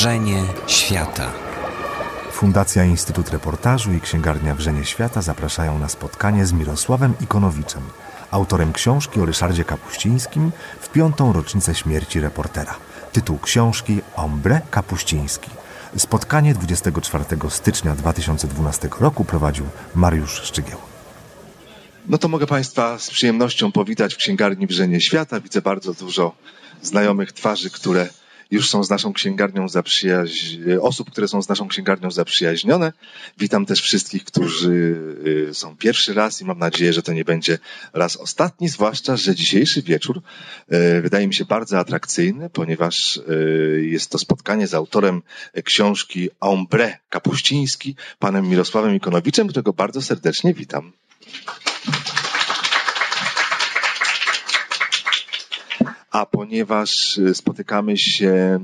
Wrzenie Świata. Fundacja Instytut Reportażu i Księgarnia Wrzenie Świata zapraszają na spotkanie z Mirosławem Ikonowiczem, autorem książki o Ryszardzie Kapuścińskim w piątą rocznicę śmierci reportera. Tytuł książki Ombre Kapuściński. Spotkanie 24 stycznia 2012 roku prowadził Mariusz Szczygieł. No to mogę Państwa z przyjemnością powitać w księgarni Wrzenie Świata. Widzę bardzo dużo znajomych twarzy, które już są z naszą księgarnią zaprzyjaź... osób, które są z naszą księgarnią zaprzyjaźnione. Witam też wszystkich, którzy y, są pierwszy raz i mam nadzieję, że to nie będzie raz ostatni, zwłaszcza, że dzisiejszy wieczór y, wydaje mi się bardzo atrakcyjny, ponieważ y, jest to spotkanie z autorem książki Ombre Kapuściński, panem Mirosławem Ikonowiczem, którego bardzo serdecznie witam. A ponieważ e, spotykamy się e,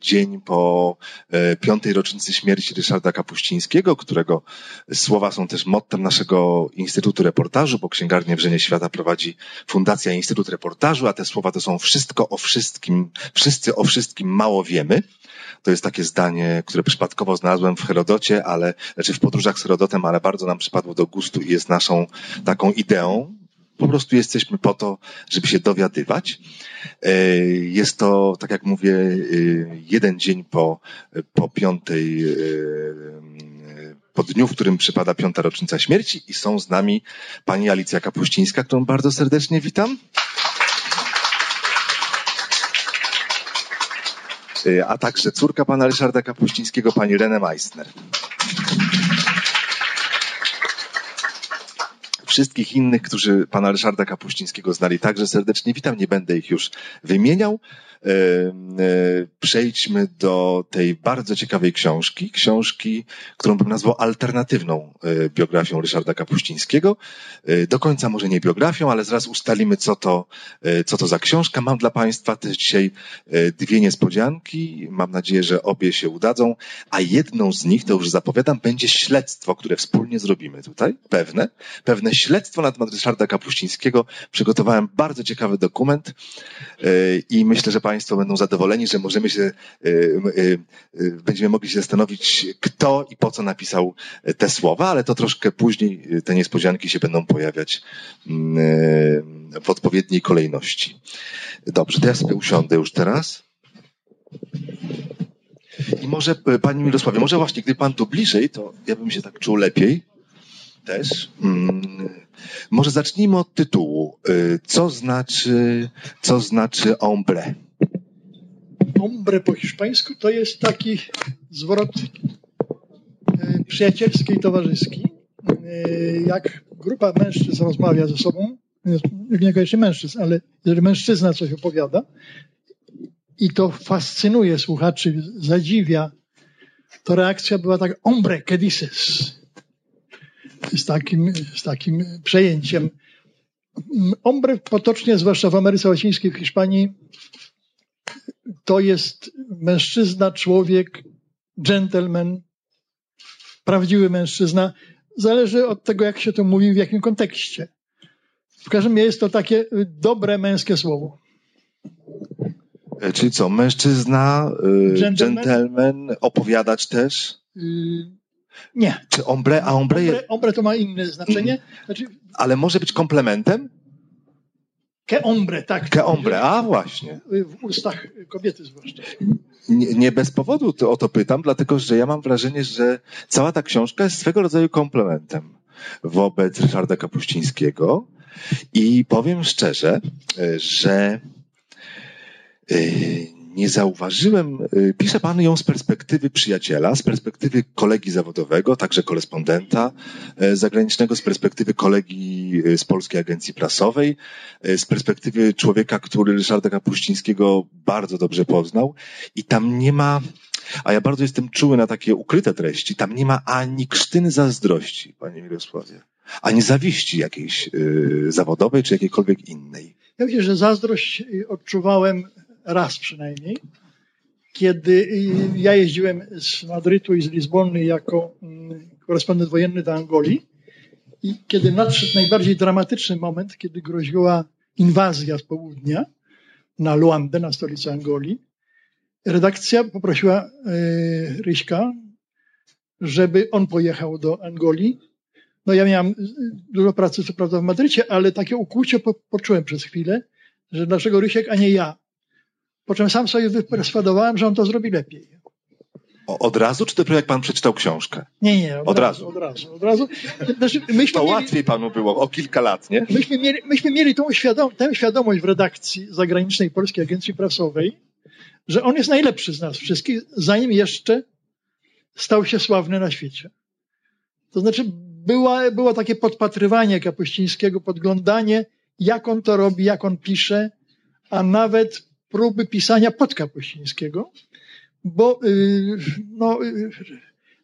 dzień po e, piątej rocznicy śmierci Ryszarda Kapuścińskiego, którego słowa są też mottem naszego Instytutu Reportażu, bo Księgarnię Wrzenie Świata prowadzi Fundacja Instytut Reportażu, a te słowa to są wszystko o wszystkim, wszyscy o wszystkim mało wiemy. To jest takie zdanie, które przypadkowo znalazłem w Herodocie, ale, znaczy w podróżach z Herodotem, ale bardzo nam przypadło do gustu i jest naszą taką ideą. Po prostu jesteśmy po to, żeby się dowiadywać. E, jest to, tak jak mówię, e, jeden dzień po, po piątej, e, po dniu, w którym przypada piąta rocznica śmierci i są z nami pani Alicja Kapuścińska, którą bardzo serdecznie witam. A także córka pana Ryszarda Kapuścińskiego, pani Renę Meissner. Wszystkich innych, którzy pana Ryszarda Kapuścińskiego znali także serdecznie witam. Nie będę ich już wymieniał. E, przejdźmy do tej bardzo ciekawej książki. Książki, którą bym nazwał alternatywną e, biografią Ryszarda Kapuścińskiego. E, do końca może nie biografią, ale zaraz ustalimy, co to, co to za książka. Mam dla Państwa też dzisiaj dwie niespodzianki. Mam nadzieję, że obie się udadzą. A jedną z nich, to już zapowiadam, będzie śledztwo, które wspólnie zrobimy tutaj. Pewne. Pewne śledztwo na temat Ryszarda Kapuścińskiego. Przygotowałem bardzo ciekawy dokument i myślę, że Państwo będą zadowoleni, że możemy się, e, e, będziemy mogli się zastanowić, kto i po co napisał te słowa, ale to troszkę później te niespodzianki się będą pojawiać mm, w odpowiedniej kolejności. Dobrze, to ja sobie usiądę już teraz. I może, Panie Mirosławie, może właśnie, gdy Pan tu bliżej, to ja bym się tak czuł lepiej też. Mm, może zacznijmy od tytułu. Y, co znaczy, co znaczy ombre? Ombre po hiszpańsku to jest taki zwrot y, przyjacielski i towarzyski. Y, jak grupa mężczyzn rozmawia ze sobą, niekoniecznie mężczyzn, ale jeżeli mężczyzna coś opowiada i to fascynuje słuchaczy, zadziwia, to reakcja była tak, hombre, ¿qué dices? z takim, z takim przejęciem. Ombre potocznie, zwłaszcza w Ameryce Łacińskiej, w Hiszpanii, to jest mężczyzna, człowiek, gentleman, prawdziwy mężczyzna. Zależy od tego, jak się to mówi, w jakim kontekście. W każdym razie jest to takie dobre męskie słowo. E, czyli co, mężczyzna, y, gentleman, gentleman opowiadać też? Y, nie. Czy ombre, a ombre, ombre, ombre to ma inne znaczenie. Znaczy... Ale może być komplementem? Ke ombre, tak. Ke ombre, a właśnie. W ustach kobiety zwłaszcza. Nie, nie, bez powodu to, o to pytam, dlatego że ja mam wrażenie, że cała ta książka jest swego rodzaju komplementem wobec Ryszarda Kapuścińskiego i powiem szczerze, że yy, nie zauważyłem, y, pisze pan ją z perspektywy przyjaciela, z perspektywy kolegi zawodowego, także korespondenta y, zagranicznego, z perspektywy kolegi y, z Polskiej Agencji Prasowej, z perspektywy człowieka, który Ryszarda Kapuścińskiego bardzo dobrze poznał i tam nie ma, a ja bardzo jestem czuły na takie ukryte treści, tam nie ma ani krztyny zazdrości, panie Mirosławie, ani zawiści jakiejś yy, zawodowej czy jakiejkolwiek innej. Ja myślę, że zazdrość odczuwałem raz przynajmniej, kiedy ja jeździłem z Madrytu i z Lizbony jako mm, korespondent wojenny do Angolii i kiedy nadszedł najbardziej dramatyczny moment, kiedy groziła inwazja z południa na Luandę, na stolicę Angolii, redakcja poprosiła y, Ryśka, żeby on pojechał do Angolii. No ja miałem dużo pracy, co prawda, w Madrycie, ale takie ukłucie po, poczułem przez chwilę, że dlaczego Rysiek, a nie ja. Po czym sam sobie wyperswadowałem, że on to zrobi lepiej. Od razu, czy dopiero jak pan przeczytał książkę? Nie, nie, od, Od razu, razu. Od razu, od razu. Znaczy, myśmy, To mieli, łatwiej panu było, o kilka lat, nie? myśmy, mieli, myśmy mieli tą, świadom, tę świadomość w redakcji zagranicznej Polskiej Agencji Prasowej, że on jest najlepszy z nas wszystkich, zanim jeszcze stał się sławny na świecie. To znaczy, była, było takie podpatrywanie Kapuścińskiego, podglądanie, jak on to robi, jak on pisze, a nawet próby pisania pod Kapuścińskiego, bo yy, no, yy,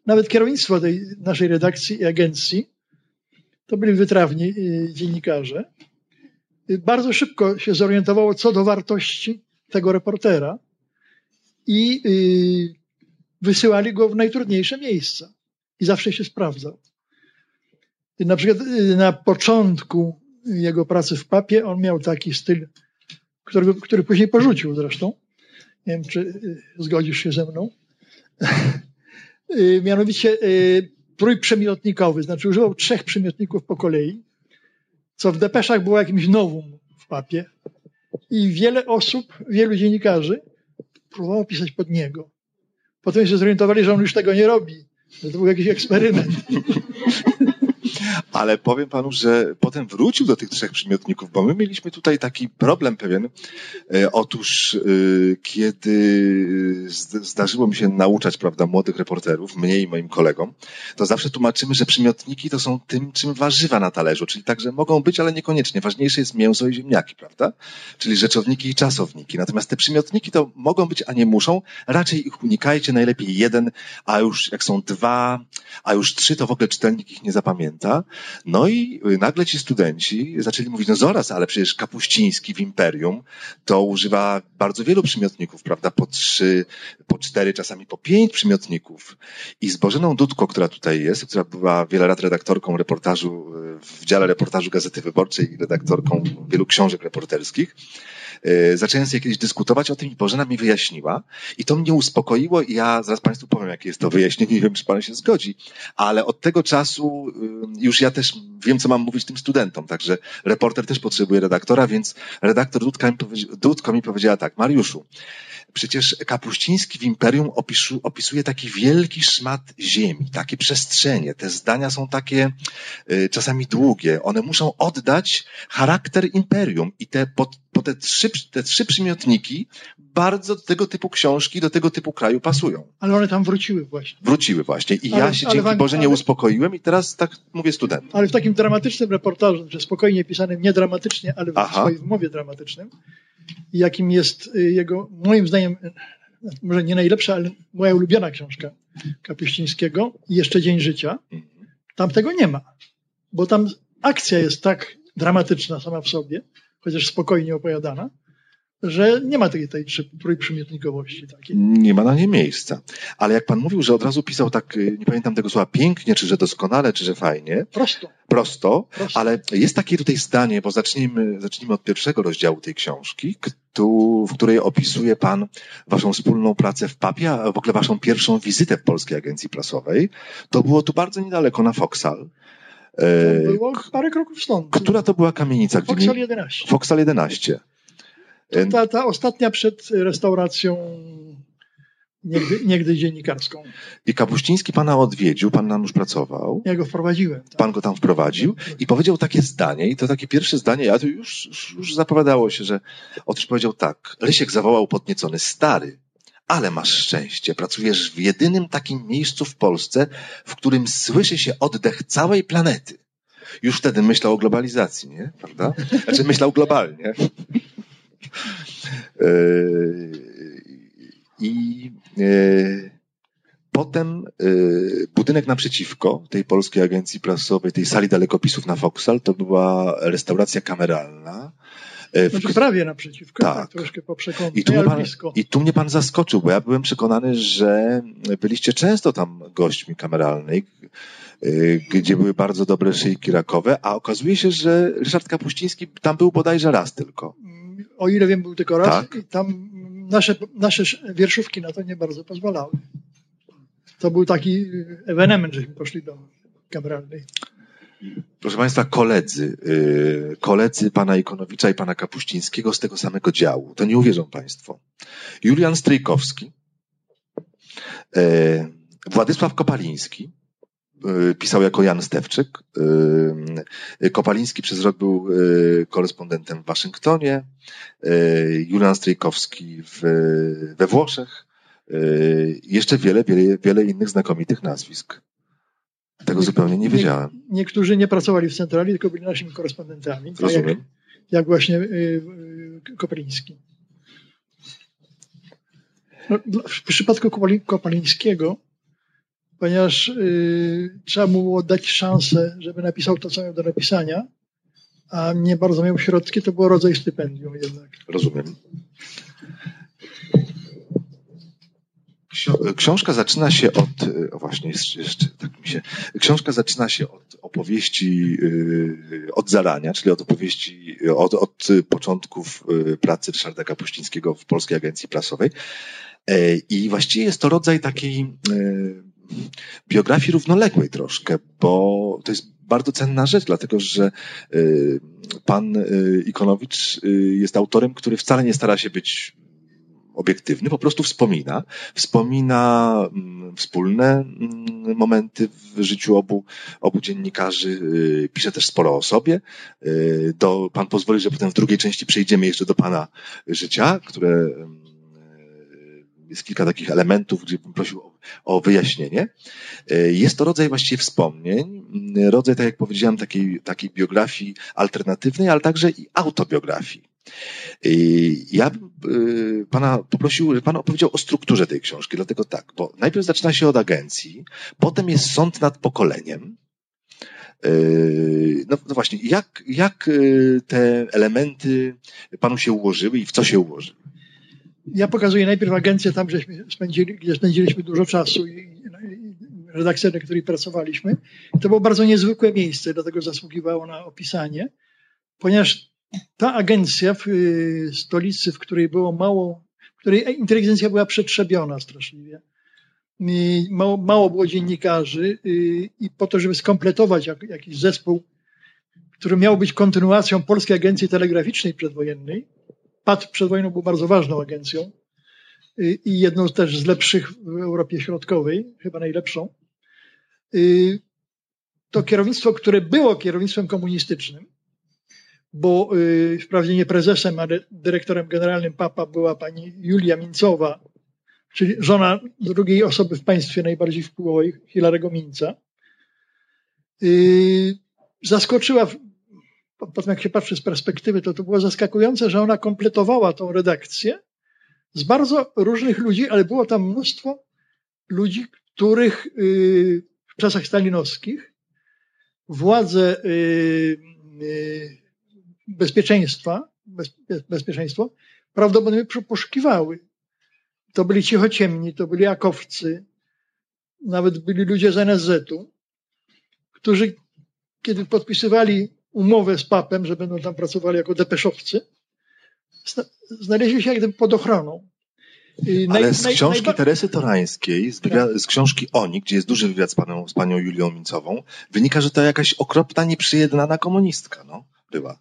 nawet kierownictwo tej naszej redakcji i agencji, to byli wytrawni yy, dziennikarze, bardzo szybko się zorientowało co do wartości tego reportera i wysyłali go w najtrudniejsze miejsca. I zawsze się sprawdzał. Na przykład na początku jego pracy w papie on miał taki styl, który, który później porzucił zresztą. Nie wiem, czy yy, zgodzisz się ze mną. Yy, Mianowicie yy, trójprzymiotnikowy, znaczy używał trzech przymiotników po kolei, co w depeszach było jakimś nowum w papie. I wiele osób, wielu dziennikarzy próbowało pisać pod niego. Potem się zorientowali, że on już tego nie robi, to był jakiś eksperyment. Ale powiem panu, że potem wrócił do tych trzech przymiotników, bo my mieliśmy tutaj taki problem pewien. E, Otóż, e, kiedy zd- zdarzyło mi się nauczać, prawda, młodych reporterów, mnie i moim kolegom, to zawsze tłumaczymy, że przymiotniki to są tym, czym warzywa na talerzu, czyli także mogą być, ale niekoniecznie. Ważniejsze jest mięso i ziemniaki, prawda? Czyli rzeczowniki i czasowniki. Natomiast te przymiotniki to mogą być, a nie muszą. Raczej ich unikajcie, najlepiej jeden, a już jak są dwa, a już trzy, to w ogóle czytelnik ich nie zapamięta. No i nagle ci studenci zaczęli mówić, no zaraz, ale przecież Kapuściński w Imperium to używa bardzo wielu przymiotników, prawda? Po trzy, po cztery, czasami po pięć przymiotników. I z Bożeną Dudko, która tutaj jest, która była wiele lat redaktorką reportażu w dziale reportażu Gazety Wyborczej i redaktorką wielu książek reporterskich, zacząłem sobie kiedyś dyskutować o tym i Bożena mi wyjaśniła i to mnie uspokoiło i ja zaraz Państwu powiem, jakie jest to wyjaśnienie, nie wiem, czy Pan się zgodzi, ale od tego czasu y, już ja też wiem, co mam mówić tym studentom, także reporter też potrzebuje redaktora, więc redaktor Dudka mi Dudko mi powiedziała tak, Mariuszu, Przecież Kapuściński w Imperium opisu, opisuje taki wielki szmat ziemi, takie przestrzenie. Te zdania są takie y, czasami długie. One muszą oddać charakter Imperium i te, po, po te, trzy, te trzy przymiotniki bardzo do tego typu książki, do tego typu kraju pasują. Ale one tam wróciły właśnie. Wróciły właśnie i Ale- ja się dzięki wam- Boże nie ale- uspokoiłem i teraz tak mówię studentom. Ale w takim dramatycznym reportażu, że spokojnie pisanym, nie dramatycznie, ale w Aha. swoim wymowie dramatycznym, jakim jest y, jego, moim zdaniem, może nie najlepsza, ale moja ulubiona książka Kapuścińskiego, Jeszcze Dzień Życia, tam tego nie ma. Bo tam akcja jest tak dramatyczna sama w sobie, chociaż spokojnie opowiadana, że nie ma tej, tej trójprzymiotnikowości takiej. Nie ma na nie miejsca. Ale jak pan mówił, że od razu pisał tak, y, nie pamiętam tego słowa, pięknie, czy że doskonale, czy że fajnie, Prosto. prosto, prosto. ale jest takie tutaj zdanie, bo zacznijmy, zacznijmy od pierwszego rozdziału tej książki, ktu- w której opisuje pan waszą wspólną pracę w papie, a w ogóle waszą pierwszą wizytę w Polskiej Agencji Prasowej. To było tu bardzo niedaleko, na Foksal. To E, było parę kroków stąd. która to była kamienica? Foksal mi- 11. Foksal 11. Ta, ta ostatnia przed restauracją niegdy, niegdyś dziennikarską. I Kapuściński pana odwiedził, pan nam już pracował. Ja go wprowadziłem. Tak. Pan go tam wprowadził i powiedział takie zdanie, i to takie pierwsze zdanie, ja to już, już, zapowiadało się, że otóż powiedział tak. Rysiek zawołał podniecony, stary, ale masz szczęście, pracujesz w jedynym takim miejscu w Polsce, w którym słyszy się oddech całej planety. Już wtedy myślał o globalizacji, nie? Prawda? Znaczy myślał globalnie. Yy, I yy, potem yy, budynek naprzeciwko tej polskiej agencji prasowej, tej sali dalekopisów na Foksal, to była restauracja kameralna. W Znaczy prawie naprzeciwko, Tak. tak, troszkę po przekątnej, i tu, mnie pan, blisko. I tu mnie pan zaskoczył, bo ja byłem przekonany, że byliście często tam gośćmi kameralnej, gdzie były bardzo dobre szyjki rakowe, a okazuje się, że Ryszard Kapuściński tam był bodajże raz tylko. O ile wiem, był tylko raz Tak. i tam nasze, nasze wierszówki na to nie bardzo pozwalały. To był taki ewenement, żeśmy poszli do kameralnej. Proszę Państwa, koledzy, yy, koledzy pana Ikonowicza i pana Kapuścińskiego z tego samego działu. To nie uwierzą Państwo. Julian Stryjkowski, yy, Władysław Kopaliński, pisał jako Jan Stewczyk. Yy, Kopaliński przez rok był korespondentem w Waszyngtonie, Julian Stryjkowski w, we Włoszech. Jeszcze wiele, wiele, wiele innych znakomitych nazwisk. Tego zupełnie nie wiedziałem. Nie, niektórzy nie pracowali w centrali, tylko byli naszymi korespondentami. Tak Rozumiem. Jak, jak właśnie y, y, Koperliński. No, w przypadku Kopali, Kopalińskiego, ponieważ y, trzeba mu było dać szansę, żeby napisał to, co miał do napisania, a nie bardzo miał środki, to było rodzaj stypendium jednak. Rozumiem. Książka zaczyna się od, o właśnie, jeszcze tak mi się, książka zaczyna się od opowieści od zarania, czyli od opowieści, od, od początków pracy Ryszarda Kapuścińskiego w Polskiej Agencji Prasowej. I właściwie jest to rodzaj takiej biografii równoległej troszkę, bo to jest bardzo cenna rzecz, dlatego że pan Ikonowicz jest autorem, który wcale nie stara się być obiektywny, po prostu wspomina. Wspomina mm, wspólne mm, momenty w życiu obu, obu dziennikarzy. Pisze też sporo o sobie. Do, pan pozwoli, że potem w drugiej części przejdziemy jeszcze do pana życia, które jest kilka takich elementów, gdzie bym prosił o, wyjaśnienie. Jest to rodzaj właściwie wspomnień, rodzaj, tak jak powiedziałem, takiej, takiej biografii alternatywnej, ale także i autobiografii. Ja bym pana poprosił, żeby pan opowiedział o strukturze tej książki, dlatego tak, bo najpierw zaczyna się od agencji, potem jest sąd nad pokoleniem. No, no właśnie, jak, jak te elementy panu się ułożyły i w co się ułożyły? Ja pokazuję najpierw agencję tam, spędzili, gdzie spędziliśmy dużo czasu i, i redakcję, na której pracowaliśmy. To było bardzo niezwykłe miejsce, dlatego zasługiwało na opisanie, ponieważ ta agencja w stolicy, w której było mało, w której inteligencja była przetrzebiona straszliwie. Mało, mało było dziennikarzy i po to, żeby skompletować jakiś zespół, który miał być kontynuacją Polskiej Agencji Telegraficznej przedwojennej. PAT przed wojną był bardzo ważną agencją i jedną też z lepszych w Europie Środkowej, chyba najlepszą. To kierownictwo, które było kierownictwem komunistycznym, bo y, wprawdzie nie prezesem, ale dyrektorem generalnym PAPA była pani Julia Mincowa, czyli żona drugiej osoby w państwie najbardziej wpływowej, Hilarego Minca. Y, zaskoczyła, potem jak się patrzy z perspektywy, to to było zaskakujące, że ona kompletowała tą redakcję z bardzo różnych ludzi, ale było tam mnóstwo ludzi, których y, w czasach stalinowskich władze bezpieczeństwa, bez, bezpieczeństwo, prawdopodobnie poszukiwały. To byli cichociemni, to byli akowcy, nawet byli ludzie z NSZ-u, którzy kiedy podpisywali umowę z papem, że będą tam pracowali jako depeszowcy, znaleźli się jak gdyby pod ochroną. Ale z książki naj... Teresy Torańskiej, z, wywiad, z, książki Oni, gdzie jest duży wywiad z panią, z panią Julią Mincową, wynika, że to jakaś okropna, nieprzyjednana komunistka, no, była.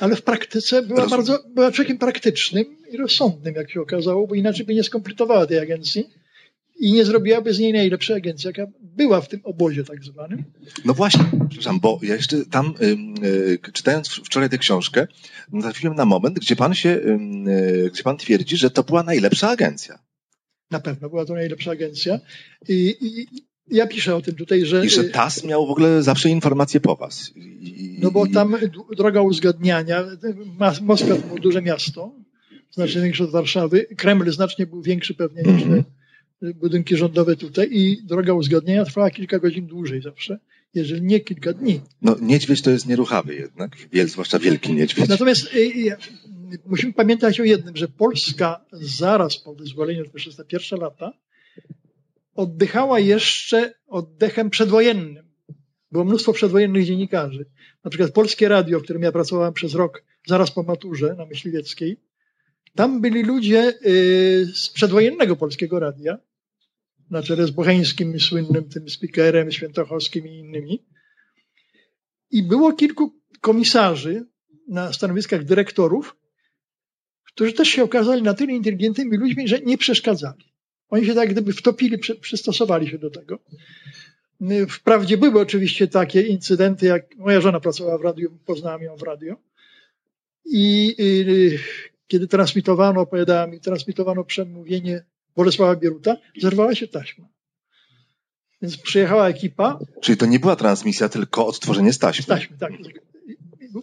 Ale w praktyce była bardzo, była człowiekiem praktycznym i rozsądnym, jak się okazało, bo inaczej by nie skompletowała tej agencji i nie zrobiłaby z niej najlepszej agencji, jaka była w tym obozie tak zwanym. No właśnie, przepraszam, bo ja jeszcze tam, yy, czytając wczoraj tę książkę, natrafiłem na moment, gdzie pan się, yy, gdzie pan twierdzi, że to była najlepsza agencja. Na pewno była to najlepsza agencja i, i ja piszę o tym tutaj, że... I że TAS miał w ogóle zawsze informacje po was. I, no bo tam droga uzgadniania, Moskwa to było duże miasto, znacznie większe od Warszawy, Kreml znacznie był większy pewnie niż te budynki rządowe tutaj i droga uzgadniania trwała kilka godzin dłużej zawsze, jeżeli nie kilka dni. No niedźwiedź to jest nieruchawy jednak, wiel, zwłaszcza wielki niedźwiedź. Natomiast y, y, musimy pamiętać o jednym, że Polska zaraz po wyzwoleniu, to przez te pierwsze lata, oddychała jeszcze oddechem przedwojennym. Było mnóstwo przedwojennych dziennikarzy. Na przykład Polskie Radio, w którym ja pracowałem przez rok, zaraz po maturze na Myśliwieckiej, Tam byli ludzie y, z przedwojennego polskiego radia, na czele z Bocheńskim, słynnym tym speakerem, Świętochowskim i innymi. I było kilku komisarzy na stanowiskach dyrektorów, którzy też się okazali na tyle inteligentnymi ludźmi, że nie przeszkadzali. Oni się tak gdyby wtopili, przy, przystosowali się do tego. Wprawdzie były oczywiście takie incydenty, jak moja żona pracowała w radiu, poznałam ją w radio. I y, kiedy transmitowano, opowiadała mi, transmitowano przemówienie Bolesława Bieruta, zerwała się taśma. Więc przyjechała ekipa. Czyli to nie była transmisja, tylko odtworzenie z taśmy. Z taśmy, tak.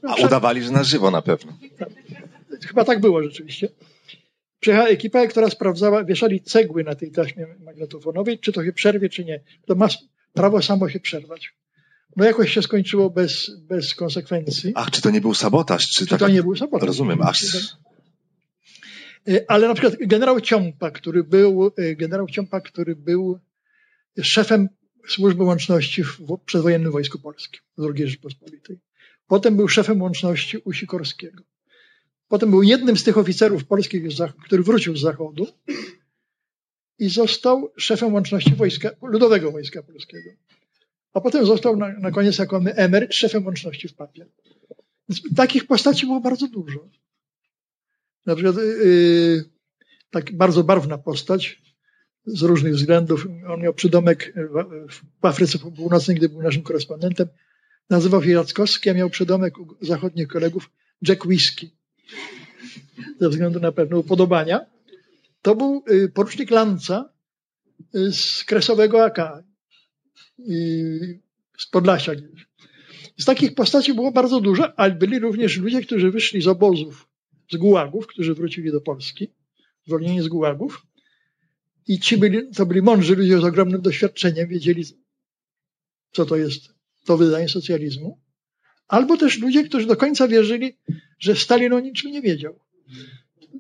A udawali, że na żywo na pewno. Tak. Chyba tak było rzeczywiście. Przyjechała ekipa, która sprawdzała, wieszali cegły na tej taśmie magnetofonowej, czy to się przerwie, czy nie. To ma prawo samo się przerwać. No jakoś się skończyło bez, bez konsekwencji. Ach, czy to nie był sabotaż? Czy, czy tak... to nie był sabotaż? Rozumiem. Ach. Ale na przykład generał Ciąpa, który był, generał Ciąpa, który był szefem służby łączności w przedwojennym Wojsku Polskim II Rzeczypospolitej. Potem był szefem łączności u Sikorskiego. Potem był jednym z tych oficerów polskich, który wrócił z Zachodu i został szefem łączności wojska, Ludowego Wojska Polskiego. A potem został na, na koniec jako emeryt szefem łączności w papie. Więc takich postaci było bardzo dużo. Na przykład yy, tak bardzo barwna postać z różnych względów. On miał przydomek w, Afryce Północnej, gdy był naszym korespondentem. Nazywał się Jackowski, a miał przydomek u zachodnich kolegów Jack Whisky. Ze względu na pewne upodobania. To był y, porucznik Lanca y, z Kresowego AK. Z Podlasia. Z takich postaci było bardzo dużo, ale byli również ludzie, którzy wyszli z obozów, z gułagów, którzy wrócili do Polski, zwolnieni z gułagów. I ci byli, to byli mądrzy ludzie z ogromnym doświadczeniem, wiedzieli, co to jest to wydanie socjalizmu. Albo też ludzie, którzy do końca wierzyli, że Stalin o niczym nie wiedział.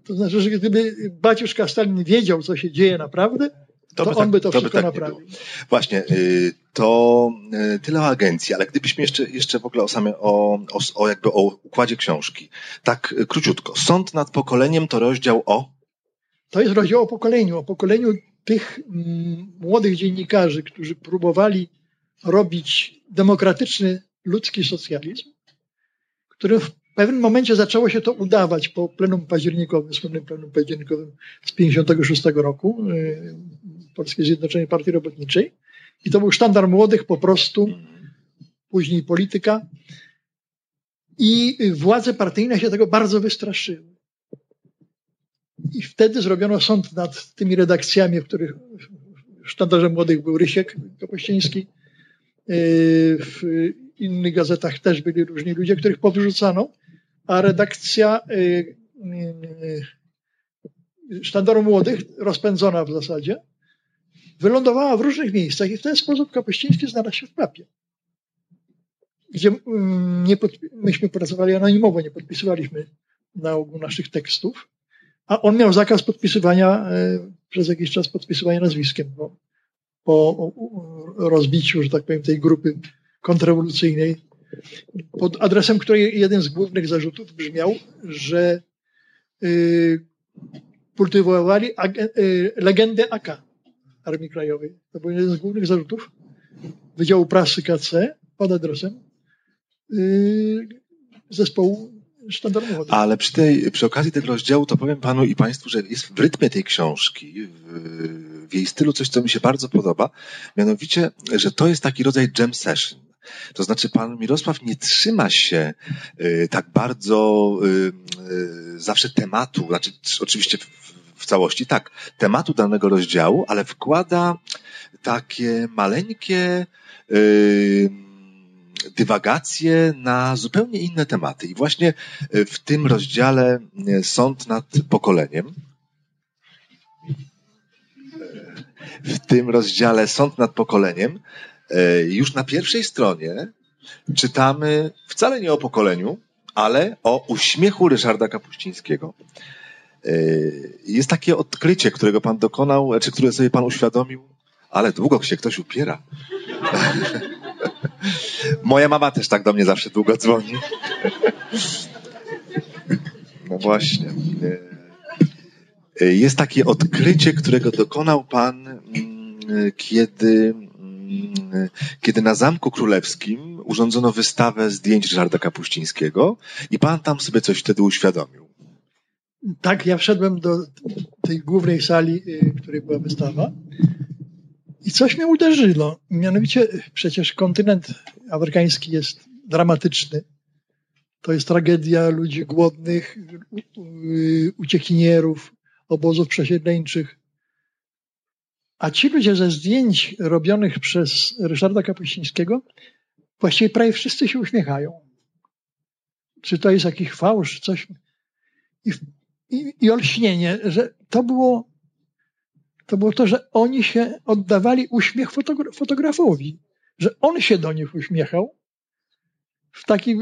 To znaczy, że gdyby baciuszka Stalin wiedział, co się dzieje naprawdę, to, to on tak, by to, to wszystko by tak naprawił. Właśnie, y, to y, tyle o agencji, ale gdybyśmy jeszcze, jeszcze w ogóle o, same, o, o, o jakby o układzie książki. Tak y, króciutko. Sąd nad pokoleniem to rozdział o? To jest rozdział o pokoleniu, o pokoleniu tych mm, młodych dziennikarzy, którzy próbowali robić demokratyczny ludzki socjalizm, którym w pewnym momencie zaczęło się to udawać po plenum październikowym, słynnym plenum październikowym z 56 roku Polskiej Zjednoczonej Partii Robotniczej. I to był sztandar młodych po prostu, później polityka. I władze partyjne się tego bardzo wystraszyły. I wtedy zrobiono sąd nad tymi redakcjami, w których sztandarzem młodych był Rysiek Kapuściński. Y, w innych gazetach też byli różni ludzie, których powyrzucano a redakcja y, y, Sztandaru Młodych, rozpędzona w zasadzie, wylądowała w różnych miejscach i w ten sposób Kapuściński znalazł się w papie. Gdzie mm, nie myśmy pracowali anonimowo, nie podpisywaliśmy na ogół naszych tekstów, a on miał zakaz podpisywania, y, przez jakiś czas podpisywania nazwiskiem, bo po rozbiciu, że tak powiem, tej grupy kontrrewolucyjnej pod adresem której jeden z głównych zarzutów brzmiał, że y, kultywowali y, legendę AK Armii Krajowej. To był jeden z głównych zarzutów Wydziału Prasy KC pod adresem y, zespołu sztandarowego. Ale przy, tej, przy okazji tego rozdziału to powiem panu i państwu, że jest w rytmie tej książki, w, w jej stylu coś, co mi się bardzo podoba, mianowicie, że to jest taki rodzaj jam session to znaczy pan Mirosław nie trzyma się y, tak bardzo y, y, zawsze tematu, znaczy oczywiście w, w całości tak, tematu danego rozdziału, ale wkłada takie maleńkie dywagacje na zupełnie inne tematy. I właśnie w tym rozdziale Sąd nad pokoleniem, w tym rozdziale Sąd nad pokoleniem już na pierwszej stronie czytamy wcale nie o pokoleniu, ale o uśmiechu Ryszarda Kapuścińskiego. E, jest takie odkrycie, którego pan dokonał, czy które sobie pan uświadomił, ale długo się ktoś upiera. Moja mama też tak do mnie zawsze długo dzwoni. No właśnie. E, jest takie odkrycie, którego dokonał Pan, mm, kiedy, mm, kiedy na Zamku Królewskim urządzono wystawę zdjęć Ryszarda Kapuścińskiego i Pan tam sobie coś wtedy uświadomił. Tak, ja wszedłem do tej głównej sali, y, w której była wystawa i coś mnie uderzyło. Mianowicie przecież kontynent afrykański jest dramatyczny. To jest tragedia ludzi głodnych, uciekinierów, obozów przesiedleńczych. A ci ludzie ze zdjęć robionych przez Ryszarda Kapuścińskiego właściwie prawie wszyscy się uśmiechają. Czy to jest jakiś fałsz, coś. I, i, i olśnienie, że to było, to było to, że oni się oddawali uśmiech fotogra fotografowi, że on się do nich uśmiechał w taki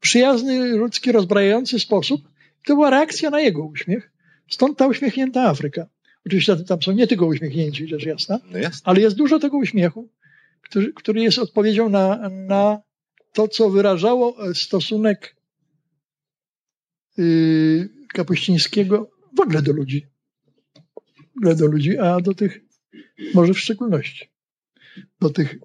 przyjazny, ludzki, rozbrajający sposób. To była reakcja na jego uśmiech. Stąd ta uśmiechnięta Afryka. Oczywiście tam są nie tylko uśmiechnięci, rzecz jasna, no ale jest dużo tego uśmiechu, który, który jest odpowiedzią na, na to, co wyrażało stosunek yy, Kapuścińskiego w ogóle do ludzi. W ogóle do ludzi, a do tych może w szczególności. Do tych,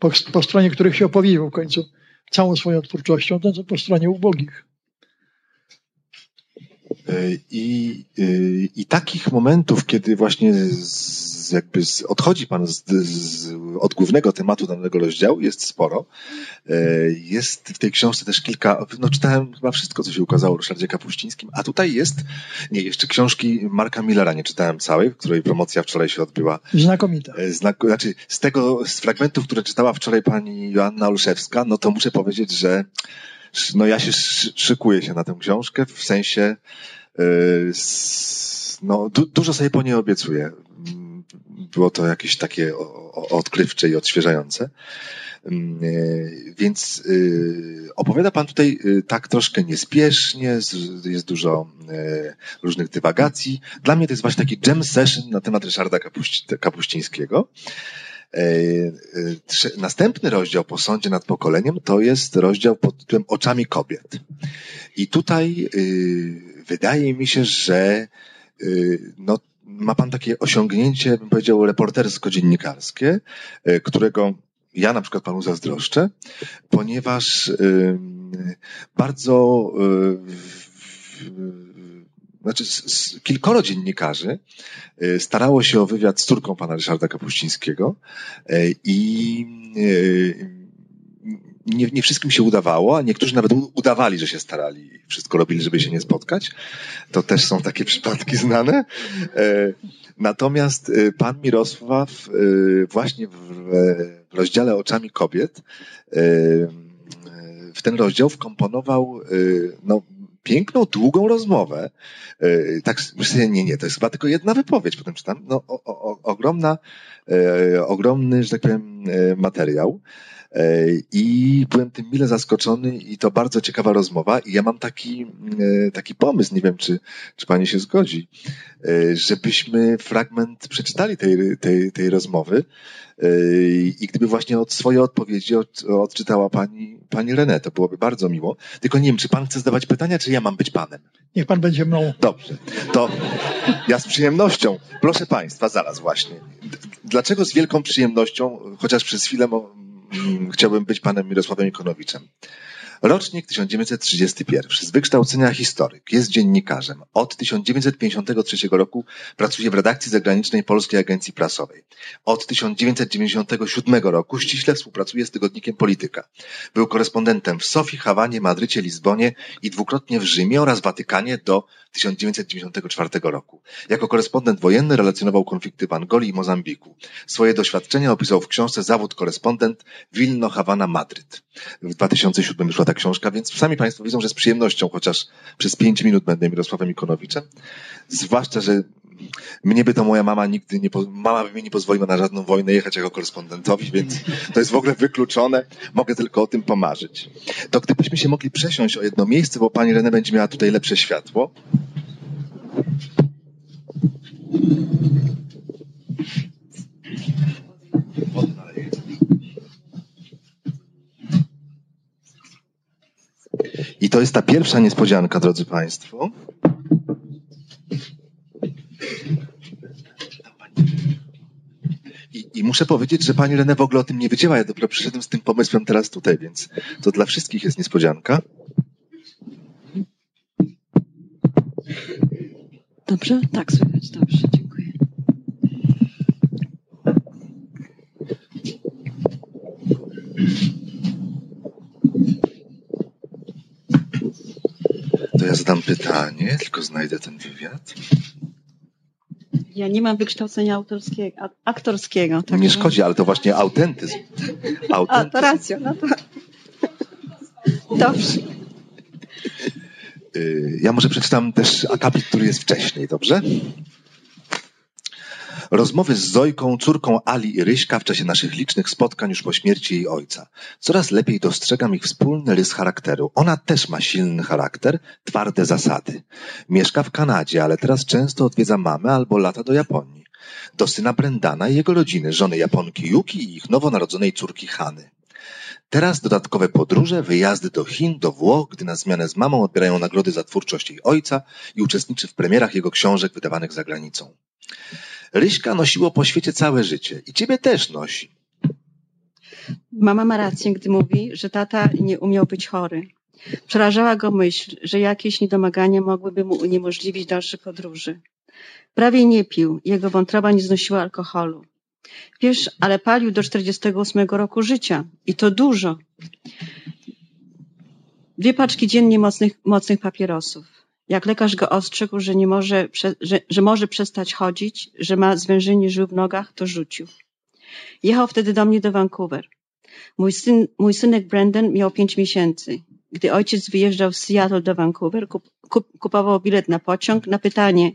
po, po stronie których się opowiedział w końcu całą swoją twórczością, to po stronie ubogich. I, i, I, takich momentów, kiedy właśnie z, jakby z, odchodzi Pan z, z, od głównego tematu danego rozdziału, jest sporo. E, jest w tej książce też kilka, no czytałem chyba wszystko, co się ukazało o Ryszardzie Kapuścińskim, a tutaj jest, nie, jeszcze książki Marka Millera nie czytałem całej, w której promocja wczoraj się odbyła. Znakomita. E, znak, znaczy, z tego, z fragmentów, które czytała wczoraj pani Joanna Olszewska, no to muszę powiedzieć, że no ja się szykuję się na tę książkę, w sensie no, du dużo sobie po niej obiecuję. Było to jakieś takie odkrywcze i odświeżające. Yy, więc yy, opowiada Pan tutaj tak troszkę niespiesznie, jest dużo różnych dywagacji. Dla mnie to jest właśnie taki jam session na temat Ryszarda Kapuścińskiego. E, e, następny rozdział po sądzie nad pokoleniem to jest rozdział pod tytułem Oczami kobiet. I tutaj y, wydaje mi się, że y, no, ma pan takie osiągnięcie, bym powiedział, reportersko-dziennikarskie, y, którego ja na przykład panu zazdroszczę, ponieważ bardzo znaczy kilkoro dziennikarzy y, starało się o wywiad z córką pana Ryszarda Kapuścińskiego y, i y, nie, nie wszystkim się udawało, a niektórzy nawet udawali, że się starali i wszystko robili, żeby się nie spotkać. To też są takie przypadki znane. Natomiast pan Mirosław właśnie w rozdziale Oczami Kobiet w ten rozdział wkomponował no, piękną, długą rozmowę. E, tak, myślę, nie, nie, to jest chyba tylko jedna wypowiedź, potem czytam. No, o, o, ogromna, e, ogromny, że tak powiem, e, materiał. E, I byłem tym mile zaskoczony i to bardzo ciekawa rozmowa. I ja mam taki, e, taki pomysł, nie wiem, czy, czy pani się zgodzi, e, żebyśmy fragment przeczytali tej, tej, tej rozmowy i gdyby właśnie od swojej odpowiedzi od, odczytała pani, pani René, to byłoby bardzo miło. Tylko nie wiem, czy pan chce zadawać pytania, czy ja mam być panem? Niech pan będzie mną. Dobrze. To ja z przyjemnością, proszę państwa, zaraz właśnie. Dlaczego z wielką przyjemnością, chociaż przez chwilę chciałbym być panem Mirosławem Ikonowiczem. Rocznik 1931. Z wykształcenia historyk. Jest dziennikarzem. Od 1953 roku pracuje w redakcji zagranicznej Polskiej Agencji Prasowej. Od 1997 roku ściśle współpracuje z tygodnikiem Polityka. Był korespondentem w Sofii, Hawanie, Madrycie, Lizbonie i dwukrotnie w Rzymie oraz Watykanie do 1994 roku. Jako korespondent wojenny relacjonował konflikty w Angolii i Mozambiku. Swoje doświadczenia opisał w książce Zawód korespondent Wilno, Hawana, Madryt. W 2007 wyszła ta książka, więc sami Państwo widzą, że z przyjemnością, chociaż przez pięć minut będę Mirosławem Ikonowiczem. Zwłaszcza, że mnie by to moja mama nigdy nie, mama by mi nie pozwoliła na żadną wojnę jechać jako korespondentowi, więc to jest w ogóle wykluczone. Mogę tylko o tym pomarzyć. To gdybyśmy się mogli przesiąść o jedno miejsce, bo pani Renę będzie miała tutaj lepsze światło. I to jest ta pierwsza niespodzianka, drodzy Państwo. I, I, muszę powiedzieć, że pani Renę w ogóle o tym nie wiedziała. Ja dopiero przyszedłem z tym pomysłem teraz tutaj, więc to dla wszystkich jest niespodzianka. Dobrze? Tak, słychać, dobrze. Dziękuję. Zadam pytanie, tylko znajdę ten wywiad. Ja nie mam wykształcenia autorskiego, a- aktorskiego. Tak Nie szkodzi, ale to właśnie autentyzm. A, Autentyzm. to racja, no to... Dobrze. Y, Ja może przeczytam też akapit, który jest wcześniej, dobrze? Rozmowy z Zojką, córką Ali i Ryśka w czasie naszych licznych spotkań już po śmierci jej ojca. Coraz lepiej dostrzegam ich wspólny rys charakteru. Ona też ma silny charakter, twarde zasady. Mieszka w Kanadzie, ale teraz często odwiedza mamę albo lata do Japonii. Do syna Brendana i jego rodziny, żony Japonki Yuki i ich nowonarodzonej córki Hany. Teraz dodatkowe podróże, wyjazdy do Chin, do Włoch, gdy na zmianę z mamą odbierają nagrody za twórczość jej ojca i uczestniczy w premierach jego książek wydawanych za granicą. Ryśka nosiło po świecie całe życie i ciebie też nosi. Mama ma rację, gdy mówi, że tata nie umiał być chory. Przerażała go myśl, że jakieś niedomagania mogłyby mu uniemożliwić dalsze podróże. Prawie nie pił, jego wątroba nie znosiła alkoholu. Wiesz, ale palił do 48 roku życia i to dużo. Dwie paczki dziennie mocnych, mocnych papierosów. Jak lekarz go ostrzegł, że, nie może, że, że może przestać chodzić, że ma zwężenie żył w nogach, to rzucił. Jechał wtedy do mnie do Vancouver. Mój, syn, mój synek Brandon miał pięć miesięcy. Gdy ojciec wyjeżdżał z Seattle do Vancouver, kup, kup, kupował bilet na pociąg. Na pytanie,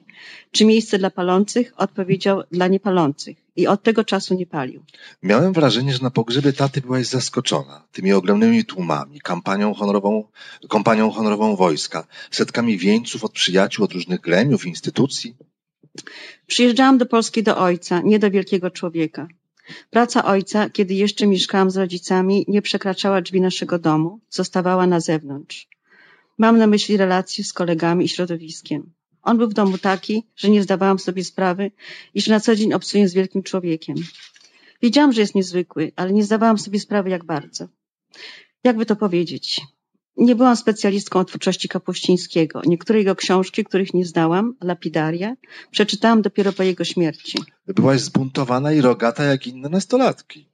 czy miejsce dla palących, odpowiedział dla niepalących. I od tego czasu nie palił. Miałem wrażenie, że na pogrzebie taty byłaś zaskoczona tymi ogromnymi tłumami, kampanią honorową, kompanią honorową wojska, setkami wieńców od przyjaciół, od różnych gremiów, instytucji. Przyjeżdżałam do Polski do ojca, nie do wielkiego człowieka. Praca ojca, kiedy jeszcze mieszkałam z rodzicami, nie przekraczała drzwi naszego domu, zostawała na zewnątrz. Mam na myśli relacje z kolegami i środowiskiem. On był w domu taki, że nie zdawałam sobie sprawy, iż na co dzień obcuję z wielkim człowiekiem. Wiedziałam, że jest niezwykły, ale nie zdawałam sobie sprawy, jak bardzo. Jakby to powiedzieć? Nie byłam specjalistką od twórczości Kapuścińskiego. Niektóre jego książki, których nie znałam, Lapidaria, przeczytałam dopiero po jego śmierci. Byłaś zbuntowana i rogata jak inne nastolatki.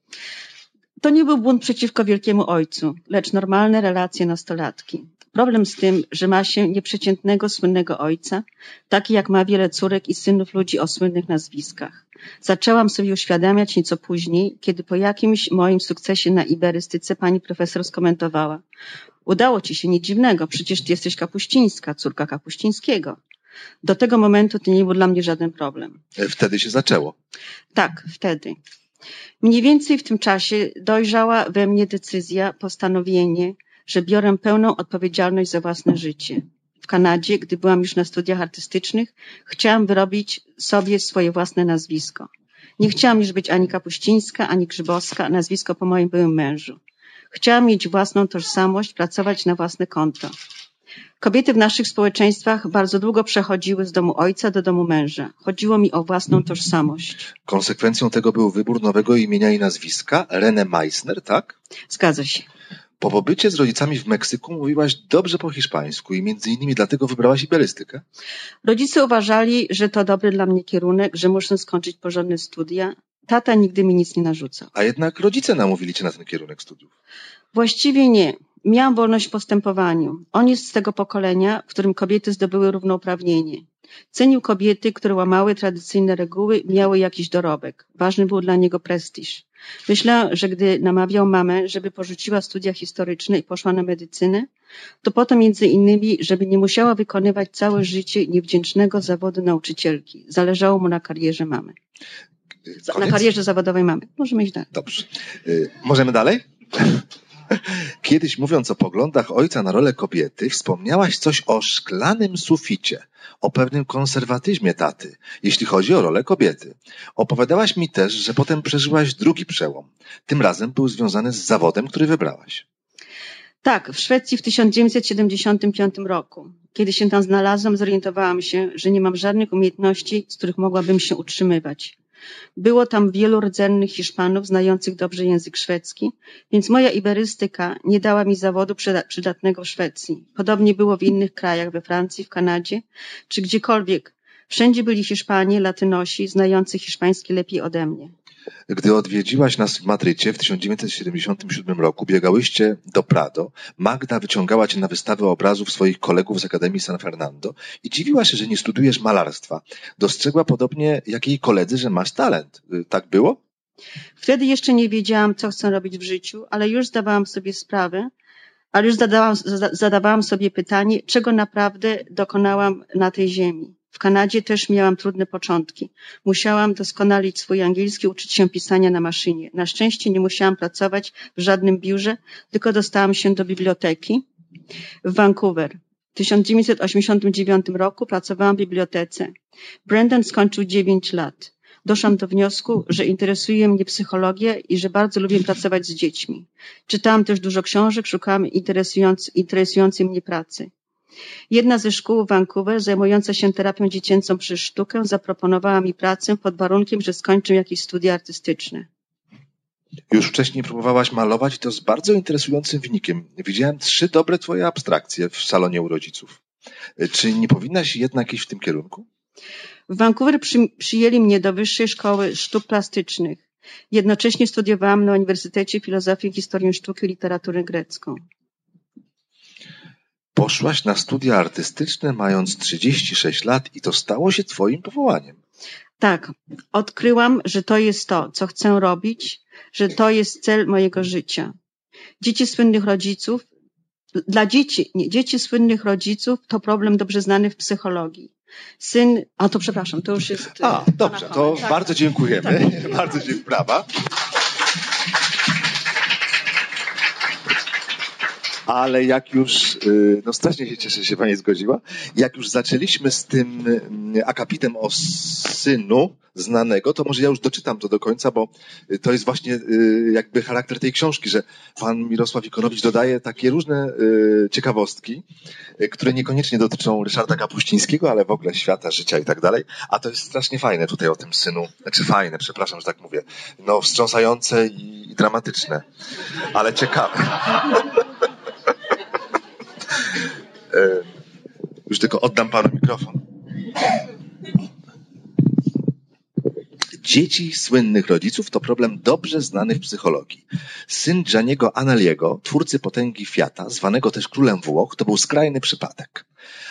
To nie był bunt przeciwko wielkiemu ojcu, lecz normalne relacje nastolatki. Problem z tym, że ma się nieprzeciętnego, słynnego ojca, taki jak ma wiele córek i synów ludzi o słynnych nazwiskach. Zaczęłam sobie uświadamiać nieco później, kiedy po jakimś moim sukcesie na iberystyce pani profesor skomentowała. Udało ci się, nic dziwnego, przecież ty jesteś Kapuścińska, córka Kapuścińskiego. Do tego momentu to nie był dla mnie żaden problem. E, Wtedy się zaczęło. Tak, wtedy. Mniej więcej w tym czasie dojrzała we mnie decyzja, postanowienie, że biorę pełną odpowiedzialność za własne życie. W Kanadzie, gdy byłam już na studiach artystycznych, chciałam wyrobić sobie swoje własne nazwisko. Nie chciałam już być ani Kapuścińska, ani Grzybowska, nazwisko po moim byłym mężu. Chciałam mieć własną tożsamość, pracować na własne konto. Kobiety w naszych społeczeństwach bardzo długo przechodziły z domu ojca do domu męża. Chodziło mi o własną tożsamość. Konsekwencją tego był wybór nowego imienia i nazwiska, René Meissner, tak? Zgadza się. Po pobycie z rodzicami w Meksyku mówiłaś dobrze po hiszpańsku i między innymi dlatego wybrałaś iberystykę. Rodzice uważali, że to dobry dla mnie kierunek, że muszę skończyć porządne studia. Tata nigdy mi nic nie narzucał. A jednak rodzice namówili cię na ten kierunek studiów. Właściwie nie. Miałam wolność w postępowaniu. On jest z tego pokolenia, w którym kobiety zdobyły równouprawnienie. Cenił kobiety, które łamały tradycyjne reguły, miały jakiś dorobek. Ważny był dla niego prestiż. Myślę, że gdy namawiał mamę, żeby porzuciła studia historyczne i poszła na medycynę, to po to między innymi, żeby nie musiała wykonywać całe życie niewdzięcznego zawodu nauczycielki. Zależało mu na karierze mamy. Y, Na koniec? karierze zawodowej mamy. Możemy iść dalej. Dobrze. Y, Możemy dalej? Kiedyś mówiąc o poglądach ojca na rolę kobiety, wspomniałaś coś o szklanym suficie, o pewnym konserwatyzmie taty, jeśli chodzi o rolę kobiety. Opowiadałaś mi też, że potem przeżyłaś drugi przełom. Tym razem był związany z zawodem, który wybrałaś. Tak, w Szwecji w 1975 roku. Kiedy się tam znalazłam, zorientowałam się, że nie mam żadnych umiejętności, z których mogłabym się utrzymywać. Było tam wielu rdzennych Hiszpanów znających dobrze język szwedzki, więc moja iberystyka nie dała mi zawodu przydatnego w Szwecji. Podobnie było w innych krajach, we Francji, w Kanadzie czy gdziekolwiek. Wszędzie byli Hiszpanie, Latynosi, znający hiszpański lepiej ode mnie. Gdy odwiedziłaś nas w Madrycie w 1977 roku, biegałyście do Prado, Magda wyciągała cię na wystawę obrazów swoich kolegów z Akademii San Fernando i dziwiła się, że nie studujesz malarstwa. Dostrzegła podobnie jak jej koledzy, że masz talent. Y, tak było? Wtedy jeszcze nie wiedziałam, co chcę robić w życiu, ale już zdawałam sobie sprawę, ale już zadawałam, zadawałam sobie pytanie, czego naprawdę dokonałam na tej ziemi. W Kanadzie też miałam trudne początki. Musiałam doskonalić swój angielski, uczyć się pisania na maszynie. Na szczęście nie musiałam pracować w żadnym biurze, tylko dostałam się do biblioteki w Vancouver. W 1989 roku pracowałam w bibliotece. Brandon skończył 9 lat. Doszłam do wniosku, że interesuje mnie psychologia i że bardzo lubię pracować z dziećmi. Czytałam też dużo książek, szukałam interesując, interesującej mnie pracy. Jedna ze szkół w Vancouver zajmująca się terapią dziecięcą przez sztukę zaproponowała mi pracę pod warunkiem, że skończę jakieś studia artystyczne. Już wcześniej próbowałaś malować i to z bardzo interesującym wynikiem. Widziałem trzy dobre twoje abstrakcje w salonie u rodziców. Czy nie powinnaś jednak iść w tym kierunku? W Vancouver przy, przyjęli mnie do Wyższej Szkoły Sztuk Plastycznych. Jednocześnie studiowałam na Uniwersytecie Filozofii i Historii Sztuki i Literatury Grecką. Poszłaś na studia artystyczne mając 36 lat i to stało się twoim powołaniem. Tak, odkryłam, że to jest to, co chcę robić, że to jest cel mojego życia. Dzieci słynnych rodziców, dla dzieci, nie, dzieci słynnych rodziców to problem dobrze znany w psychologii. Syn, a to przepraszam, to już jest. A, dobrze, to tak, bardzo dziękujemy. Tak. bardzo dziękuję. Brawa. Ale jak już, y, no strasznie się cieszę, że się Pani zgodziła, jak już zaczęliśmy z tym mm, akapitem o synu znanego, to może ja już doczytam to do końca, bo to jest właśnie y, jakby charakter tej książki, że pan Mirosław Ikonowicz dodaje takie różne y, ciekawostki, które niekoniecznie dotyczą Ryszarda Kapuścińskiego, ale w ogóle świata, życia i tak dalej, a to jest strasznie fajne tutaj o tym synu, znaczy fajne, przepraszam, że tak mówię, no wstrząsające i dramatyczne, ale ciekawe. E, już tylko oddam panu mikrofon. Dzieci słynnych rodziców to problem dobrze znany w psychologii. Syn Gianniego Analiego, twórcy potęgi Fiata, zwanego też królem Włoch, to był skrajny przypadek.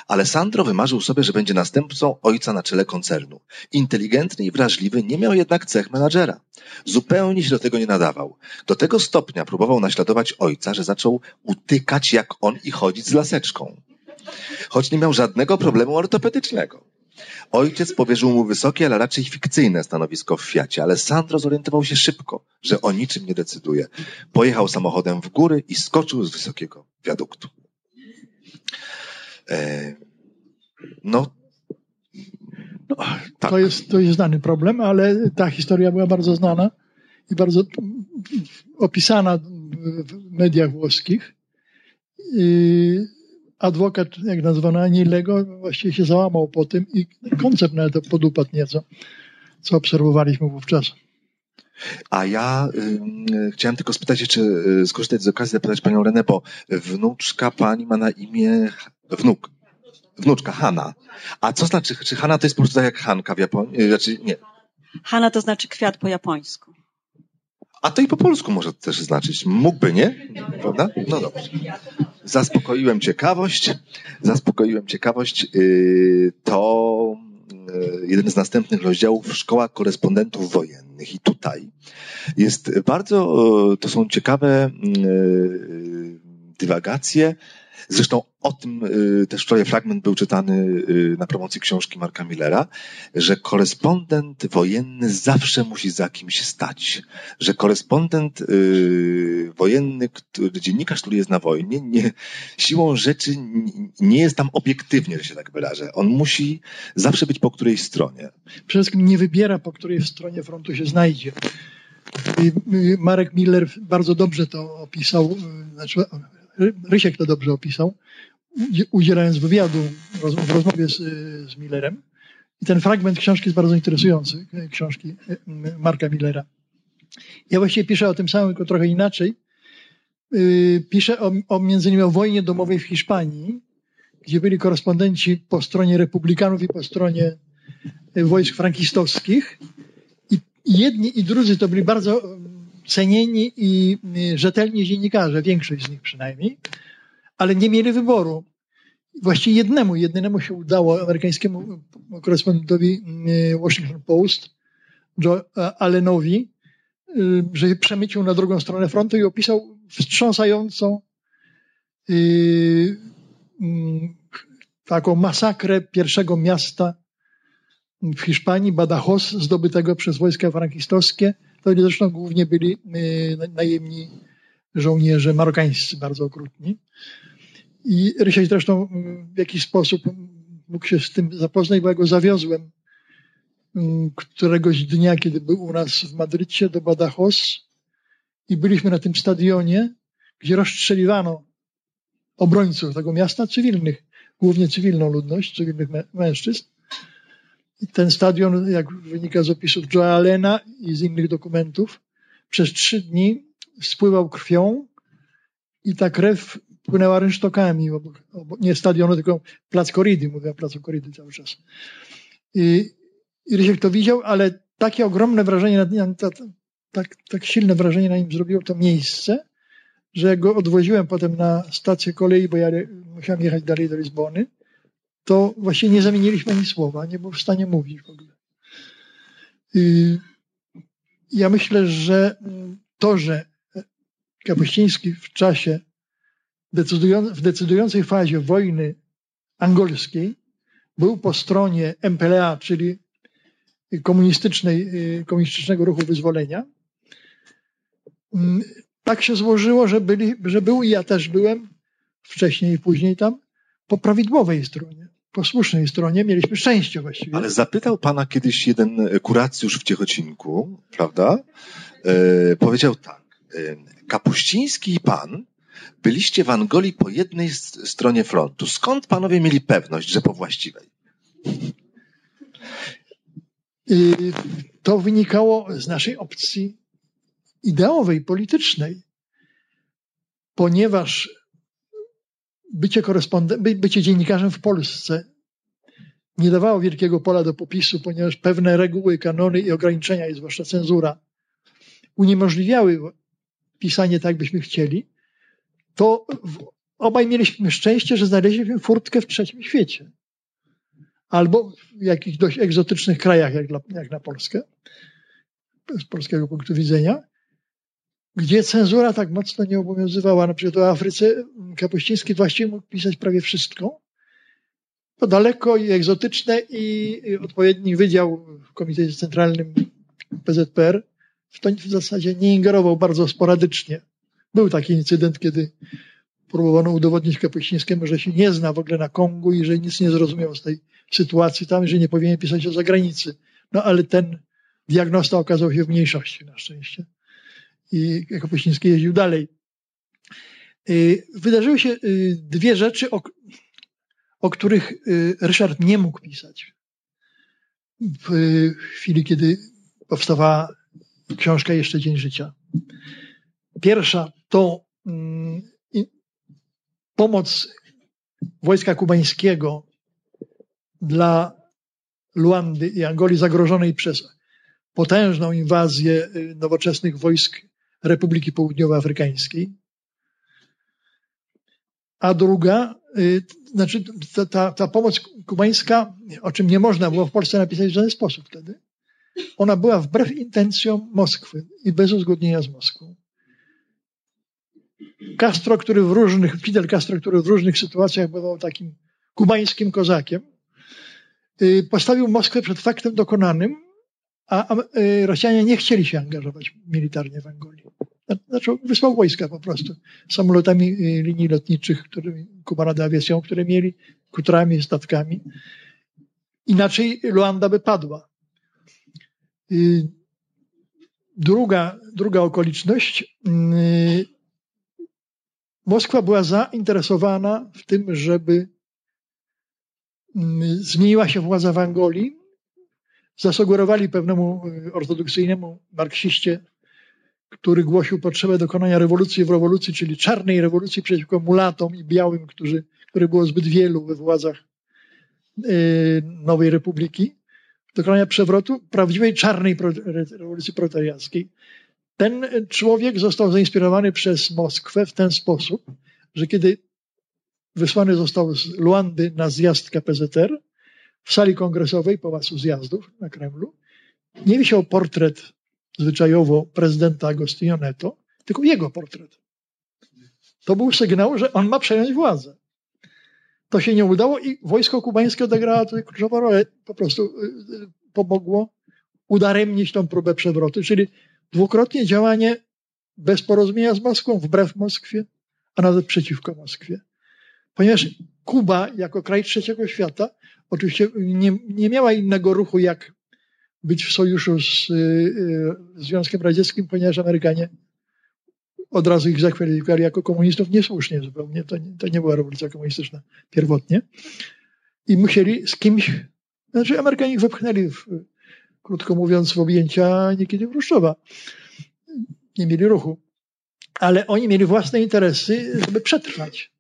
Alessandro wymarzył sobie, że będzie następcą ojca na czele koncernu. Inteligentny i wrażliwy, nie miał jednak cech menadżera. Zupełnie się do tego nie nadawał. Do tego stopnia próbował naśladować ojca, że zaczął utykać jak on i chodzić z laseczką. Choć nie miał żadnego problemu ortopedycznego. Ojciec powierzył mu wysokie, ale raczej fikcyjne stanowisko w Fiacie, ale Sandro zorientował się szybko, że o niczym nie decyduje. Pojechał samochodem w góry i skoczył z wysokiego wiaduktu. E, no, no tak. to, jest, to jest znany problem, ale ta historia była bardzo znana i bardzo opisana w mediach włoskich. Adwokat, jak nazwano Anilego, właściwie się załamał po tym i koncept nawet podupadł nieco, co obserwowaliśmy wówczas. A ja y, chciałem tylko spytać jeszcze, y, skorzystać z okazji, zapytać panią Renę, bo wnuczka pani ma na imię, wnuk, wnuczka Hanna. A co znaczy, czy Hanna to jest po prostu tak jak Hanka w Japonii? Y, znaczy, nie. Hanna to znaczy kwiat po japońsku. A to i po polsku może też znaczyć. Mógłby, nie? Prawda? No dobrze. Zaspokoiłem ciekawość. Zaspokoiłem ciekawość. Y, to y, jeden z następnych rozdziałów Szkoła Korespondentów Wojennych. I tutaj jest bardzo, y, to są ciekawe dywagacje Zresztą o tym y, też wczoraj fragment był czytany y, na promocji książki Marka Millera, że korespondent wojenny zawsze musi za kimś stać. Że korespondent y, wojenny, dziennikarz, który jest na wojnie, nie, siłą rzeczy nie jest tam obiektywnie, że się tak wyrażę. On musi zawsze być po której stronie. Przede wszystkim nie wybiera, po której stronie frontu się znajdzie. Marek Miller bardzo dobrze to opisał, znaczy Rysiek to dobrze opisał, udzielając wywiadu w rozmowie z, z Millerem, I ten fragment książki jest bardzo interesujący, książki Marka Millera. Ja właściwie piszę o tym samym, tylko trochę inaczej. Piszę o, o między innymi o wojnie domowej w Hiszpanii, gdzie byli korespondenci po stronie republikanów i po stronie wojsk frankistowskich. I jedni i drudzy to byli bardzo cenieni i rzetelni dziennikarze, większość z nich przynajmniej, ale nie mieli wyboru. Właściwie jednemu, jednemu się udało, amerykańskiemu korespondentowi Washington Post, Joe Allenowi, że przemycił na drugą stronę frontu i opisał wstrząsającą yy, taką masakrę pierwszego miasta w Hiszpanii, Badajoz, zdobytego przez wojska frankistowskie. To zresztą głównie byli najemni żołnierze marokańscy, bardzo okrutni. I Rysiek zresztą w jakiś sposób mógł się z tym zapoznać, bo ja go zawiozłem któregoś dnia, kiedy był u nas w Madrycie do Badajoz i byliśmy na tym stadionie, gdzie rozstrzeliwano obrońców tego miasta cywilnych, głównie cywilną ludność, cywilnych mężczyzn. Ten stadion, jak wynika z opisów Joe Allena i z innych dokumentów, przez trzy dni spływał krwią i ta krew płynęła rynsztokami, nie stadionu, tylko plac Koridy, mówię o placu Koridy cały czas. I, i Rysiek to widział, ale takie ogromne wrażenie, na, tak, tak, tak silne wrażenie na nim zrobiło to miejsce, że go odwoziłem potem na stację kolei, bo ja musiałem jechać dalej do Lizbony, to właśnie nie zamieniliśmy ani słowa, nie był w stanie mówić w ogóle. I ja myślę, że to, że Kapuściński w czasie w decydującej fazie wojny angolskiej był po stronie MPLA, czyli komunistycznej, komunistycznego ruchu wyzwolenia. Tak się złożyło, że, byli, że był i ja też byłem wcześniej i później tam po prawidłowej stronie, po słusznej stronie. Mieliśmy szczęście właściwie. Ale zapytał pana kiedyś jeden kuracjusz w Ciechocinku, prawda? E, powiedział tak. E, Kapuściński i pan byliście w Angolii po jednej stronie frontu. Skąd panowie mieli pewność, że po właściwej? To wynikało z naszej opcji ideowej, politycznej, ponieważ bycie, korespondent, bycie dziennikarzem w Polsce nie dawało wielkiego pola do popisu, ponieważ pewne reguły, kanony i ograniczenia, i zwłaszcza cenzura, uniemożliwiały pisanie tak, byśmy chcieli, to obaj mieliśmy szczęście, że znaleźliśmy furtkę w trzecim świecie. Albo w jakichś dość egzotycznych krajach, jak, dla, jak na Polskę, z polskiego punktu widzenia, gdzie cenzura tak mocno nie obowiązywała. Na przykład o Afryce Kapuściński właściwie mógł pisać prawie wszystko. To daleko i egzotyczne i odpowiedni wydział w Komitecie Centralnym PZPR w to w zasadzie nie ingerował bardzo sporadycznie. Był taki incydent, kiedy próbowano udowodnić Kapuścińskiemu, że się nie zna w ogóle na Kongu i że nic nie zrozumiał z tej sytuacji tam, że nie powinien pisać o zagranicy. No ale ten diagnosta okazał się w mniejszości na szczęście. I Kapuściński jeździł dalej. Y, wydarzyły się y, dwie rzeczy, o, o których y, Ryszard nie mógł pisać. W chwili, kiedy powstawała książka Jeszcze Dzień Życia. Pierwsza to mm, pomoc wojska kubańskiego dla Luandy i Angolii zagrożonej przez potężną inwazję nowoczesnych wojsk Republiki Południowoafrykańskiej. A druga, znaczy ta, ta, ta pomoc kubańska, o czym nie można było w Polsce napisać w żaden sposób wtedy, ona była wbrew intencjom Moskwy i bez uzgodnienia z Moskwą. Castro, który w różnych, Fidel Castro, który w różnych sytuacjach bywał takim kubańskim kozakiem, y, postawił Moskwę przed faktem dokonanym, a y, Rosjanie nie chcieli się angażować militarnie w Angolii. Znaczy wysłał wojska po prostu samolotami y, linii lotniczych, które, Kuba awiacją, które mieli, kutrami, statkami. Inaczej Luanda by padła. Druga, druga okoliczność Moskwa była zainteresowana w tym, żeby mm, zmieniła się władza w Angolii zasugerowali pewnemu y, ortodoksyjnemu marksiście, który głosił potrzebę dokonania rewolucji w rewolucji, czyli czarnej rewolucji przeciwko mulatom i białym, którzy, które było zbyt wielu we władzach y, Nowej Republiki, dokonania przewrotu prawdziwej czarnej rewolucji proletariackiej. Ten człowiek został zainspirowany przez Moskwę w ten sposób, że kiedy wysłany został z Luandy na zjazd KPZR, w sali kongresowej Pałacu Zjazdów na Kremlu nie wisiał portret zwyczajowo prezydenta Agostinho Neto, tylko jego portret. To był sygnał, że on ma przejąć władzę. To się nie udało i wojsko kubańskie odegrało tutaj kluczową rolę. Po prostu y, y, pomogło udaremnić tą próbę przewrotu, czyli dwukrotnie działanie bez porozumienia z Moskwą, wbrew Moskwie, a nawet przeciwko Moskwie. Ponieważ Kuba, jako kraj trzeciego świata, oczywiście nie, nie miała innego ruchu, jak być w sojuszu z y, Związkiem Radzieckim, ponieważ Amerykanie od razu ich zakwalifikowali jako komunistów niesłusznie zupełnie. To nie, to nie była rewolucja komunistyczna pierwotnie. I musieli z kimś, znaczy Amerykanie ich wepchnęli, w, krótko mówiąc, w objęcia niekiedy Chruszczowa. Nie mieli ruchu. Ale oni mieli własne interesy, żeby przetrwać.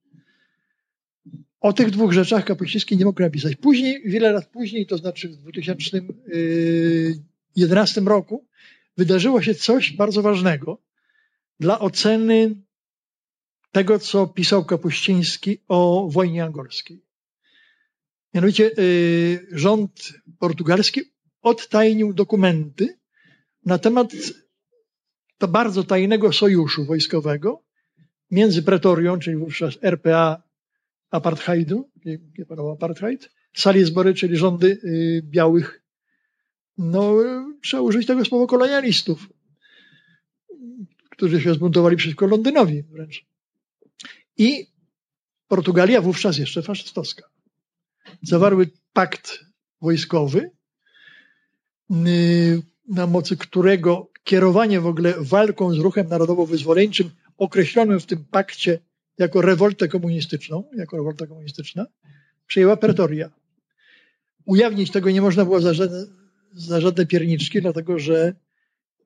O tych dwóch rzeczach Kapuściński nie mógł napisać. Później, wiele lat później, to znaczy w 2011 roku, wydarzyło się coś bardzo ważnego dla oceny tego, co pisał Kapuściński o wojnie angolskiej. Mianowicie y, rząd portugalski odtajnił dokumenty na temat to bardzo tajnego sojuszu wojskowego między Pretorią, czyli wówczas RPA apartheidu, nie panował apartheid, Salisbury, czyli rządy y, białych, no trzeba użyć tego słowa kolonialistów, którzy się zbuntowali przeciwko Londynowi wręcz. I Portugalia wówczas jeszcze faszystowska. Zawarły pakt wojskowy, y, na mocy którego kierowanie w ogóle walką z ruchem narodowo-wyzwoleńczym określonym w tym pakcie jako rewoltę komunistyczną, jako rewolta komunistyczna, przejęła Pretoria. Ujawnić tego nie można było za żadne, za żadne pierniczki, dlatego że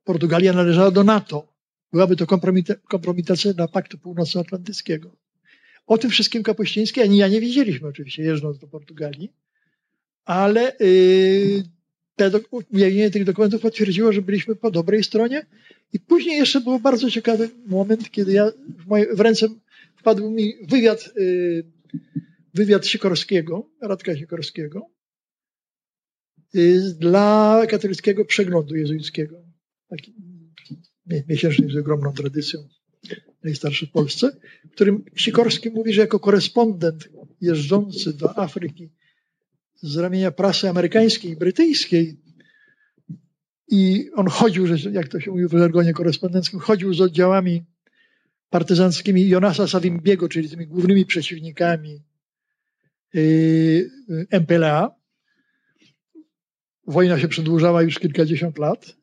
Portugalia należała do NATO. Byłaby to kompromita kompromitacja dla Paktu Północnoatlantyckiego. O tym wszystkim Kapuściński ani ja nie wiedzieliśmy oczywiście, jeżdżąc do Portugalii, ale yy, te ujawnienie tych dokumentów potwierdziło, że byliśmy po dobrej stronie. I później jeszcze był bardzo ciekawy moment, kiedy ja w, moje, w ręce wpadł mi wywiad, y, wywiad Sikorskiego, Radka Sikorskiego, y, dla katolickiego przeglądu jezuickiego. Taki miesięczny z ogromną tradycją, najstarszy w Polsce, w którym Sikorski mówi, że jako korespondent jeżdżący do Afryki z ramienia prasy amerykańskiej i brytyjskiej i on chodził, jak to się mówi w żargonie korespondenckim, chodził z oddziałami partyzanckimi Jonasa Savimbiego, czyli tymi głównymi przeciwnikami yy, MPLA. Wojna się przedłużała już kilkadziesiąt lat.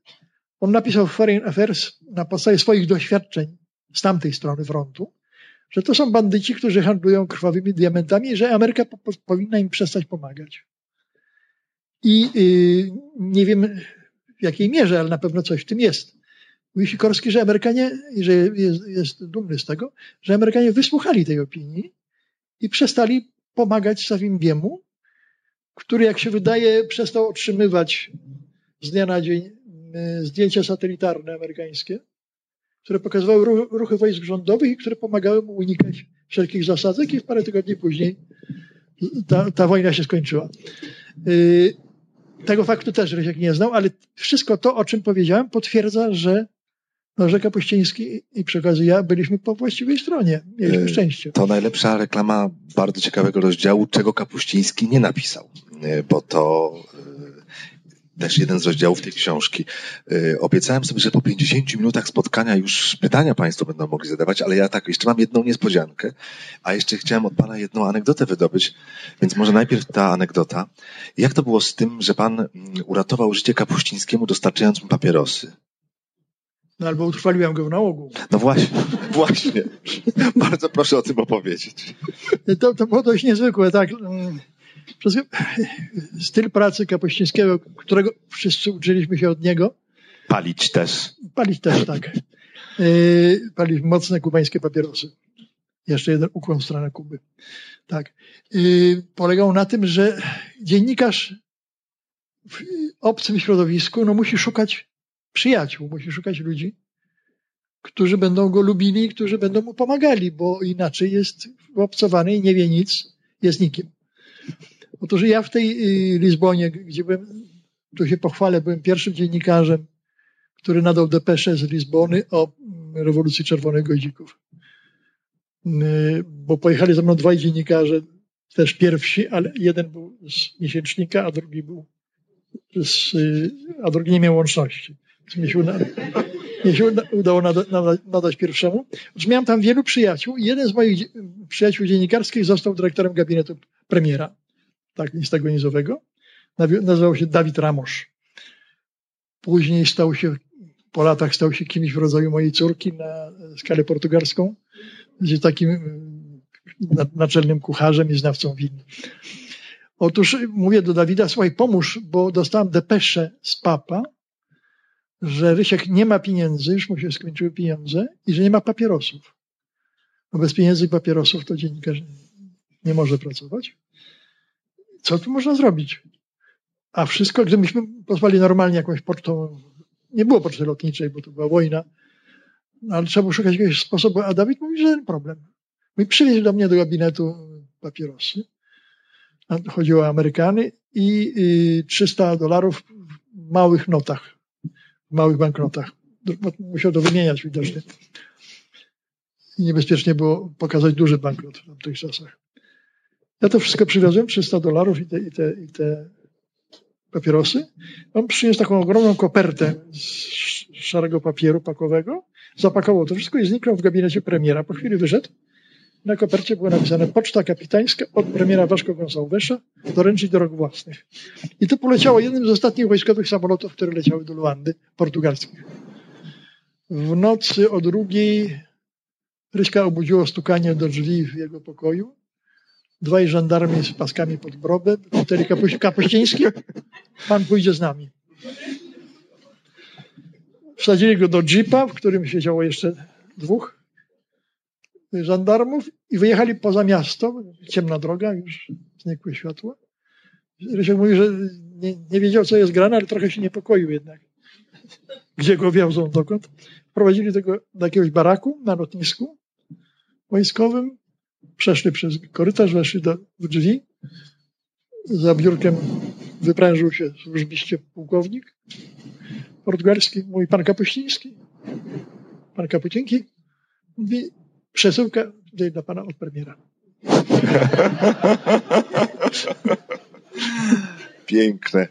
On napisał w Foreign Affairs na podstawie swoich doświadczeń z tamtej strony frontu, że to są bandyci, którzy handlują krwawymi diamentami i że Ameryka po, po, powinna im przestać pomagać. I yy, nie wiem w jakiej mierze, ale na pewno coś w tym jest. Mówi Sikorski, że Amerykanie, że jest, jest dumny z tego, że Amerykanie wysłuchali tej opinii i przestali pomagać Savimbiemu, który, jak się wydaje, przestał otrzymywać z dnia na dzień e, zdjęcia satelitarne amerykańskie, które pokazywały ruchy wojsk rządowych i które pomagały mu unikać wszelkich zasadzek i w parę tygodni później ta, ta wojna się skończyła. E, tego faktu też Rysiek nie znał, ale wszystko to, o czym powiedziałem, potwierdza, że no, że Kapuściński i przy okazji ja byliśmy po właściwej stronie. Mieliśmy e, szczęście. To najlepsza reklama bardzo ciekawego rozdziału, czego Kapuściński nie napisał, e, bo to e, też jeden z rozdziałów tej książki. Obiecałem sobie, że po 50 minutach spotkania już pytania Państwo będą mogli zadawać, ale ja tak, jeszcze mam jedną niespodziankę, a jeszcze chciałem od Pana jedną anegdotę wydobyć, więc może najpierw ta anegdota. Jak to było z tym, że Pan mm, uratował życie Kapuścińskiemu dostarczając mu papierosy? No albo utrwaliłem go w nałogu. No właśnie, właśnie. Bardzo proszę o tym opowiedzieć. To, to było dość niezwykłe, tak. Mm, styl pracy Kapuścińskiego, którego wszyscy uczyliśmy się od niego. Palić też. Palić też, tak. Yy, palić mocne kubańskie papierosy. Jeszcze jeden ukłon w stronę Kuby. Tak. Yy, polegał na tym, że dziennikarz w obcym środowisku no, musi szukać przyjaciół, musi szukać ludzi, którzy będą go lubili, którzy będą mu pomagali, bo inaczej jest obcowany i nie wie nic, jest nikim. Otóż ja w tej y, Lizbonie, gdzie byłem, tu się pochwalę, byłem pierwszym dziennikarzem, który nadał depeszę z Lizbony o mm, rewolucji Czerwonych Goździków. Y, bo pojechali ze mną dwaj dziennikarze, też pierwsi, ale jeden był z miesięcznika, a drugi był z, y, a drugi nie miał łączności. Mnie się, uda, mnie się udało nadać pierwszemu. Otóż miałem tam wielu przyjaciół i jeden z moich przyjaciół dziennikarskich został dyrektorem gabinetu premiera tak lista nizowego. Nazywał się Dawid Ramosz. Później stał się, po latach stał się kimś w rodzaju mojej córki na skalę portugalską, gdzie takim mm, naczelnym kucharzem i znawcą win. Otóż mówię do Dawida, słuchaj, pomóż, bo dostałem depeszę z papa, że Rysiek nie ma pieniędzy, już mu się skończyły pieniądze i że nie ma papierosów. No bez pieniędzy i papierosów to dziennikarz nie może pracować co tu można zrobić? A wszystko, gdybyśmy pozwali normalnie jakąś pocztą, nie było poczty lotniczej, bo to była wojna, no, ale trzeba było szukać jakiegoś sposobu. A Dawid mówi, że ten problem. I przywieźł do mnie do gabinetu papierosy. Chodziło o Amerykany i, i 300 dolarów w małych notach, małych banknotach. Musiał to wymieniać widocznie. I niebezpiecznie było pokazać duży banknot w tamtych czasach. Ja to wszystko przywiozłem, 300 dolarów i te, i, te, i te papierosy. On przyniósł taką ogromną kopertę z szarego papieru pakowego, zapakował to wszystko i zniknął w gabinecie premiera. Po chwili wyszedł. Na kopercie było napisane Poczta Kapitańska od premiera Waszko Gonçalvesa doręczyć do rok własnych. I to poleciało jednym z ostatnich wojskowych samolotów, które leciały do Luandy, portugalskich. W nocy o drugiej Ryśka obudziło stukanie do drzwi w jego pokoju dwaj żandarmi z paskami pod brobę, wtedy Kapuściński, pan pójdzie z nami. Wsadzili go do jeepa, w którym siedziało jeszcze dwóch żandarmów i wyjechali poza miasto, ciemna droga, już znikły światła. Rysiek mówi, że nie, nie, wiedział, co jest grane, ale trochę się niepokoił jednak. Gdzie go wiozą, dokąd. Prowadzili tego do jakiegoś baraku na lotnisku wojskowym przeszli przez korytarz, weszli do drzwi. Za biurkiem wyprężył się służbiście pułkownik portugalski, mój pan Kapuściński. Pan Kapuciński mówi, przesyłka tutaj dla pana od premiera. Piękne.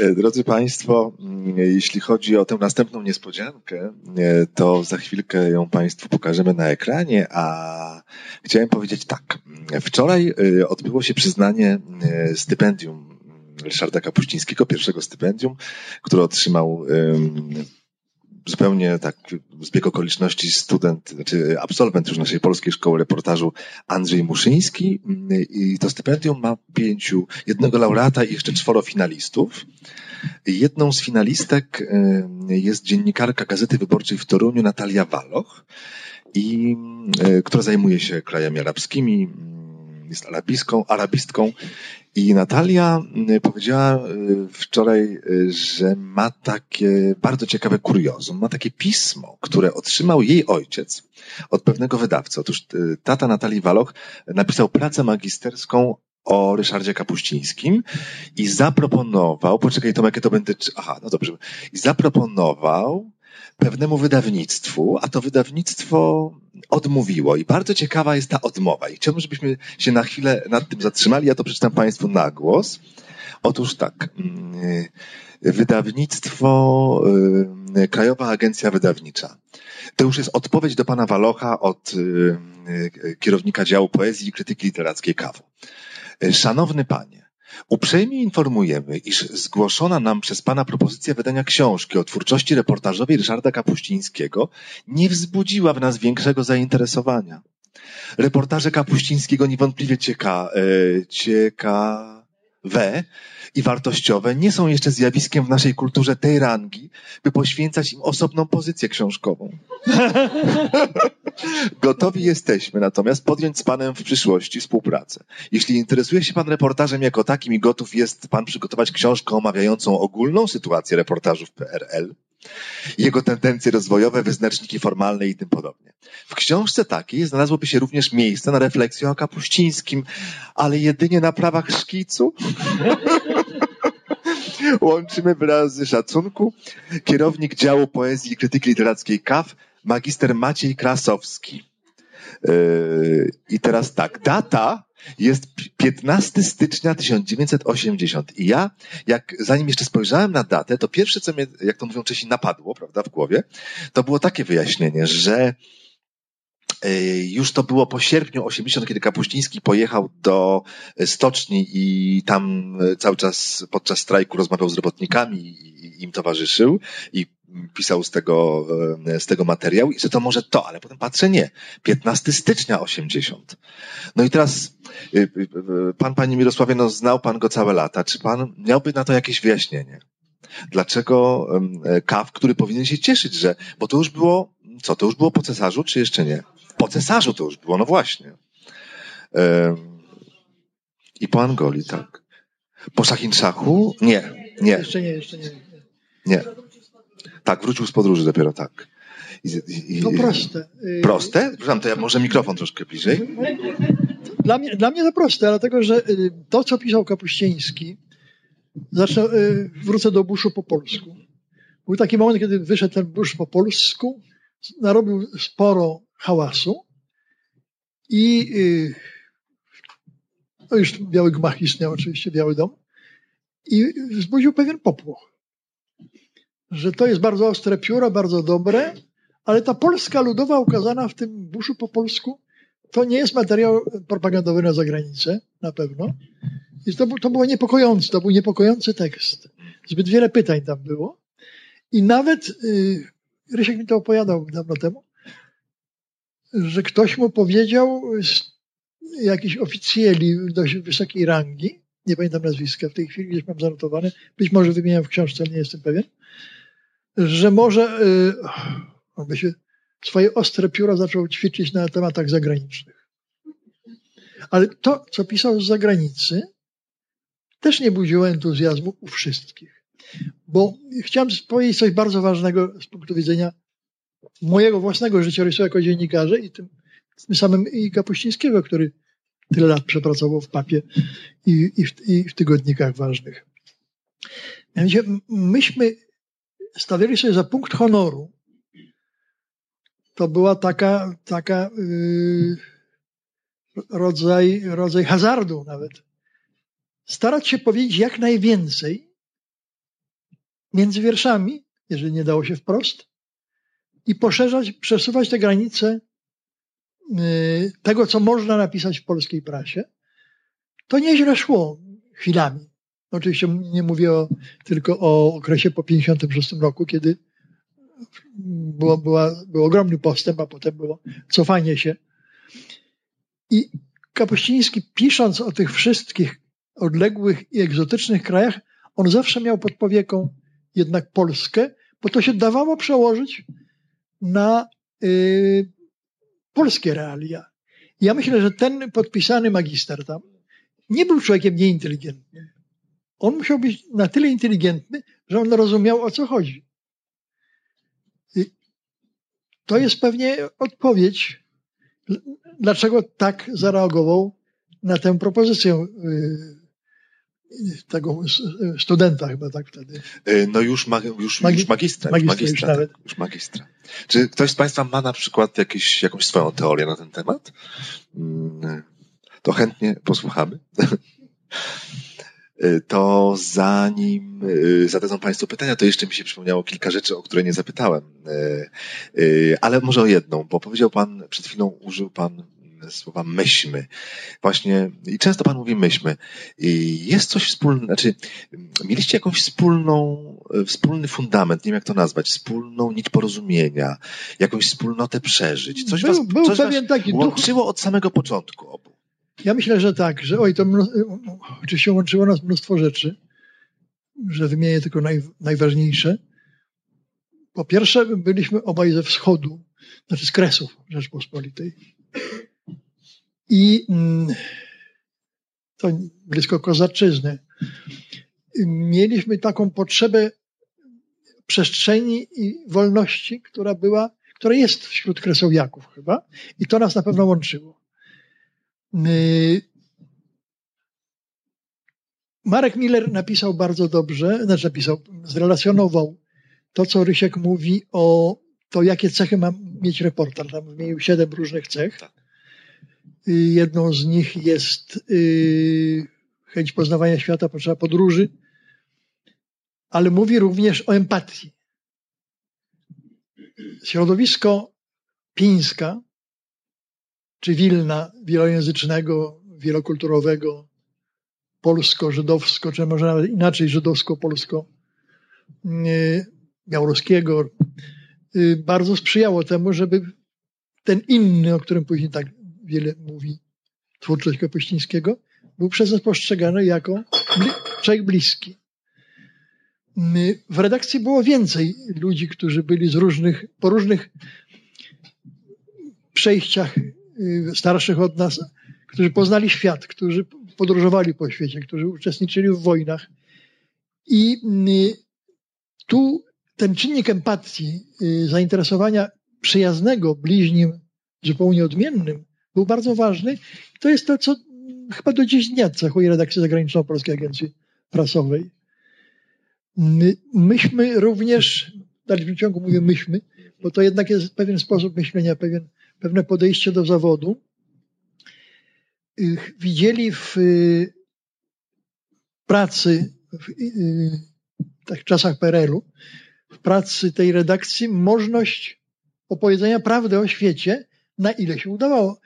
E, drodzy Państwo, mm, jeśli chodzi o tę następną niespodziankę, e, to za chwilkę ją Państwu pokażemy na ekranie, a chciałem powiedzieć tak. Wczoraj e, odbyło się przyznanie stypendium Ryszarda Kapuścińskiego, pierwszego stypendium, które otrzymał zupełnie tak zbieg okoliczności student, znaczy absolwent już naszej polskiej szkoły reportażu Andrzej Muszyński i to stypendium ma pięciu, jednego laureata i jeszcze czworo finalistów. Jedną z finalistek jest dziennikarka Gazety Wyborczej w Toruniu Natalia Waloch, i, która zajmuje się krajami arabskimi, jest arabistką, arabistką i Natalia y, powiedziała y, wczoraj, y, że ma takie bardzo ciekawe kuriozum. Ma takie pismo, które otrzymał jej ojciec od pewnego wydawcy. Otóż tata Natalii Waloch napisał pracę magisterską o Ryszardzie Kapuścińskim i zaproponował, poczekaj Tomek, to będzie, aha, no dobrze, i zaproponował pewnemu wydawnictwu, a to wydawnictwo odmówiło. I bardzo ciekawa jest ta odmowa. I chciałbym, żebyśmy się na chwilę nad tym zatrzymali. Ja to przeczytam Państwu na głos. Otóż tak. Mm, wydawnictwo, y, Krajowa Agencja Wydawnicza. To już jest odpowiedź do pana Walocha od y, y, kierownika działu poezji i krytyki literackiej KAWU. Szanowny panie, Uprzejmie informujemy, iż zgłoszona nam przez Pana propozycja wydania książki o twórczości reportażowej Ryszarda Kapuścińskiego nie wzbudziła w nas większego zainteresowania. Reportaże Kapuścińskiego niewątpliwie cieka, e, cieka, we i wartościowe nie są jeszcze zjawiskiem w naszej kulturze tej rangi, by poświęcać im osobną pozycję książkową. Gotowi jesteśmy natomiast podjąć z Panem w przyszłości współpracę. Jeśli interesuje się Pan reportażem jako takim i gotów jest Pan przygotować książkę omawiającą ogólną sytuację reportażu w PRL, jego tendencje rozwojowe, wyznaczniki formalne i tym podobnie. W książce takiej znalazłoby się również miejsce na refleksję o Kapuścińskim, ale jedynie na prawach szkicu. Łączymy wyrazy szacunku. Kierownik działu poezji i krytyki literackiej KAF, magister Maciej Krasowski. Yy, I teraz tak, data jest 15 stycznia 1980. I ja, jak zanim jeszcze spojrzałem na datę, to pierwsze, co mnie, jak to mówią Czesi, napadło, prawda, w głowie, to było takie wyjaśnienie, że yy, już to było po sierpniu 80, kiedy Kapuściński pojechał do stoczni i tam cały czas podczas strajku rozmawiał z robotnikami i im towarzyszył i pisał z tego, z tego materiał i że to może to, ale potem patrzę, nie. 15 stycznia 80. No i teraz y, y, pan, panie Mirosławie, no znał pan go całe lata. Czy pan miałby na to jakieś wyjaśnienie? Dlaczego Kaw, który powinien się cieszyć, że, bo to już było, co, to już było po cesarzu, czy jeszcze nie? Po cesarzu to już było, no właśnie. I po Angolii, tak. Po Szachinszachu? Nie, nie. Jeszcze nie, jeszcze nie. Nie. Tak, wrócił z podróży dopiero tak. I, i, to proste. Proste? Przepraszam, to ja może mikrofon troszkę bliżej. Dla mnie, dla mnie to proste, dlatego że y, to, co pisał Kapuściński, zacznę, y, wrócę do Buszu po polsku. Był taki moment, kiedy wyszedł ten Busz po polsku, narobił sporo hałasu i no już Biały Gmach istniał oczywiście, Biały Dom i wzbudził pewien popłoch że to jest bardzo ostre pióro, bardzo dobre, ale ta Polska ludowa ukazana w tym buszu po polsku to nie jest materiał propagandowy na zagranicę, na pewno. I to, to było niepokojące, to był niepokojący tekst. Zbyt wiele pytań tam było. I nawet, yy, Rysiek mi to opowiadał dawno temu, że ktoś mu powiedział, jakiś oficjeli dość wysokiej rangi, nie pamiętam nazwiska w tej chwili, gdzieś mam zanotowane, być może wymieniam w książce, ale nie jestem pewien, że może on by się swoje ostre pióro zaczął ćwiczyć na tematach zagranicznych. Ale to, co pisał z zagranicy, też nie budziło entuzjazmu u wszystkich. Bo chciałem powiedzieć coś bardzo ważnego z punktu widzenia mojego własnego życiorysu jako dziennikarza i tym, tym samym i Kapuścińskiego, który tyle lat przepracował w papie i, i, w, i w tygodnikach ważnych. Mianowicie myśmy stawiali sobie za punkt honoru, to była taka, taka yy, rodzaj, rodzaj hazardu nawet. Starać się powiedzieć jak najwięcej między wierszami, jeżeli nie dało się wprost, i poszerzać, przesuwać te granice yy, tego, co można napisać w polskiej prasie. To nieźle szło chwilami. Oczywiście nie mówię o, tylko o okresie po 56 roku, kiedy było, była, był ogromny postęp, a potem było cofanie się. I Kapuściński, pisząc o tych wszystkich odległych i egzotycznych krajach, on zawsze miał pod powieką jednak Polskę, bo to się dawało przełożyć na y, polskie realia. Ja myślę, że ten podpisany magister tam nie był człowiekiem nieinteligentnym on musiał być na tyle inteligentny, że on rozumiał o co chodzi. I to jest pewnie odpowiedź, dlaczego tak zareagował na tę propozycję y, tego studenta chyba tak wtedy. Y, no już, ma, już, Magi już magistra. Już magistra, już, tak, już magistra. Czy ktoś z Państwa ma na przykład jakieś, jakąś swoją teorię na ten temat? Mm, to chętnie posłuchamy. Y, to zanim y, zadadzą Państwo pytania, to jeszcze mi się przypomniało kilka rzeczy, o które nie zapytałem. Y, ale może o jedną, bo powiedział Pan, przed chwilą użył Pan słowa myśmy. Właśnie, i często Pan mówi myśmy. Jest coś wspólnego, znaczy, mieliście jakąś wspólną, wspólny fundament, nie wiem jak to nazwać, wspólną nić porozumienia, jakąś wspólnotę przeżyć. Coś był, was, był coś pewien was taki łączyło duch... od samego początku obu. Ja myślę, że tak, że oj, to oczywiście łączyło nas mnóstwo rzeczy, że wymienię tylko naj, najważniejsze. Po pierwsze, byliśmy obaj ze wschodu, znaczy z Kresów Rzeczpospolitej. I mm, to blisko Kozaczyzny. Mieliśmy taką potrzebę przestrzeni i wolności, która była, która jest wśród kresowiaków chyba. I to nas na pewno łączyło. Marek Miller napisał bardzo dobrze, znaczy napisał, zrelacjonował to, co Rysiek mówi o to, jakie cechy ma mieć reporter. Tam wymienił siedem różnych cech. Tak. Jedną z nich jest y, chęć poznawania świata, potrzeba podróży, ale mówi również o empatii. Środowisko Pińska, czy Wilna wielojęzycznego, wielokulturowego, polsko-żydowsko, czy może nawet inaczej żydowsko-polsko, y, y, bardzo sprzyjało temu, żeby ten inny, o którym później tak wiele mówi twórczość Kapuścińskiego, był przez nas postrzegany jako człowiek bliski. W redakcji było więcej ludzi, którzy byli z różnych, po różnych przejściach y, starszych od nas, którzy poznali świat, którzy podróżowali po świecie, którzy uczestniczyli w wojnach. I y, tu ten czynnik empatii, y, zainteresowania przyjaznego bliźnim, zupełnie odmiennym, był bardzo ważny. To jest to, co chyba do dziś dnia cechuje redakcję zagraniczną Polskiej Agencji Prasowej. My, myśmy również, w dalszym ciągu mówię myśmy, bo to jednak jest pewien sposób myślenia, pewien, pewne podejście do zawodu. Widzieli w y, pracy, w, y, tak czasach PRL-u, w pracy tej redakcji możliwość opowiedzenia prawdy o świecie, na ile się udawało.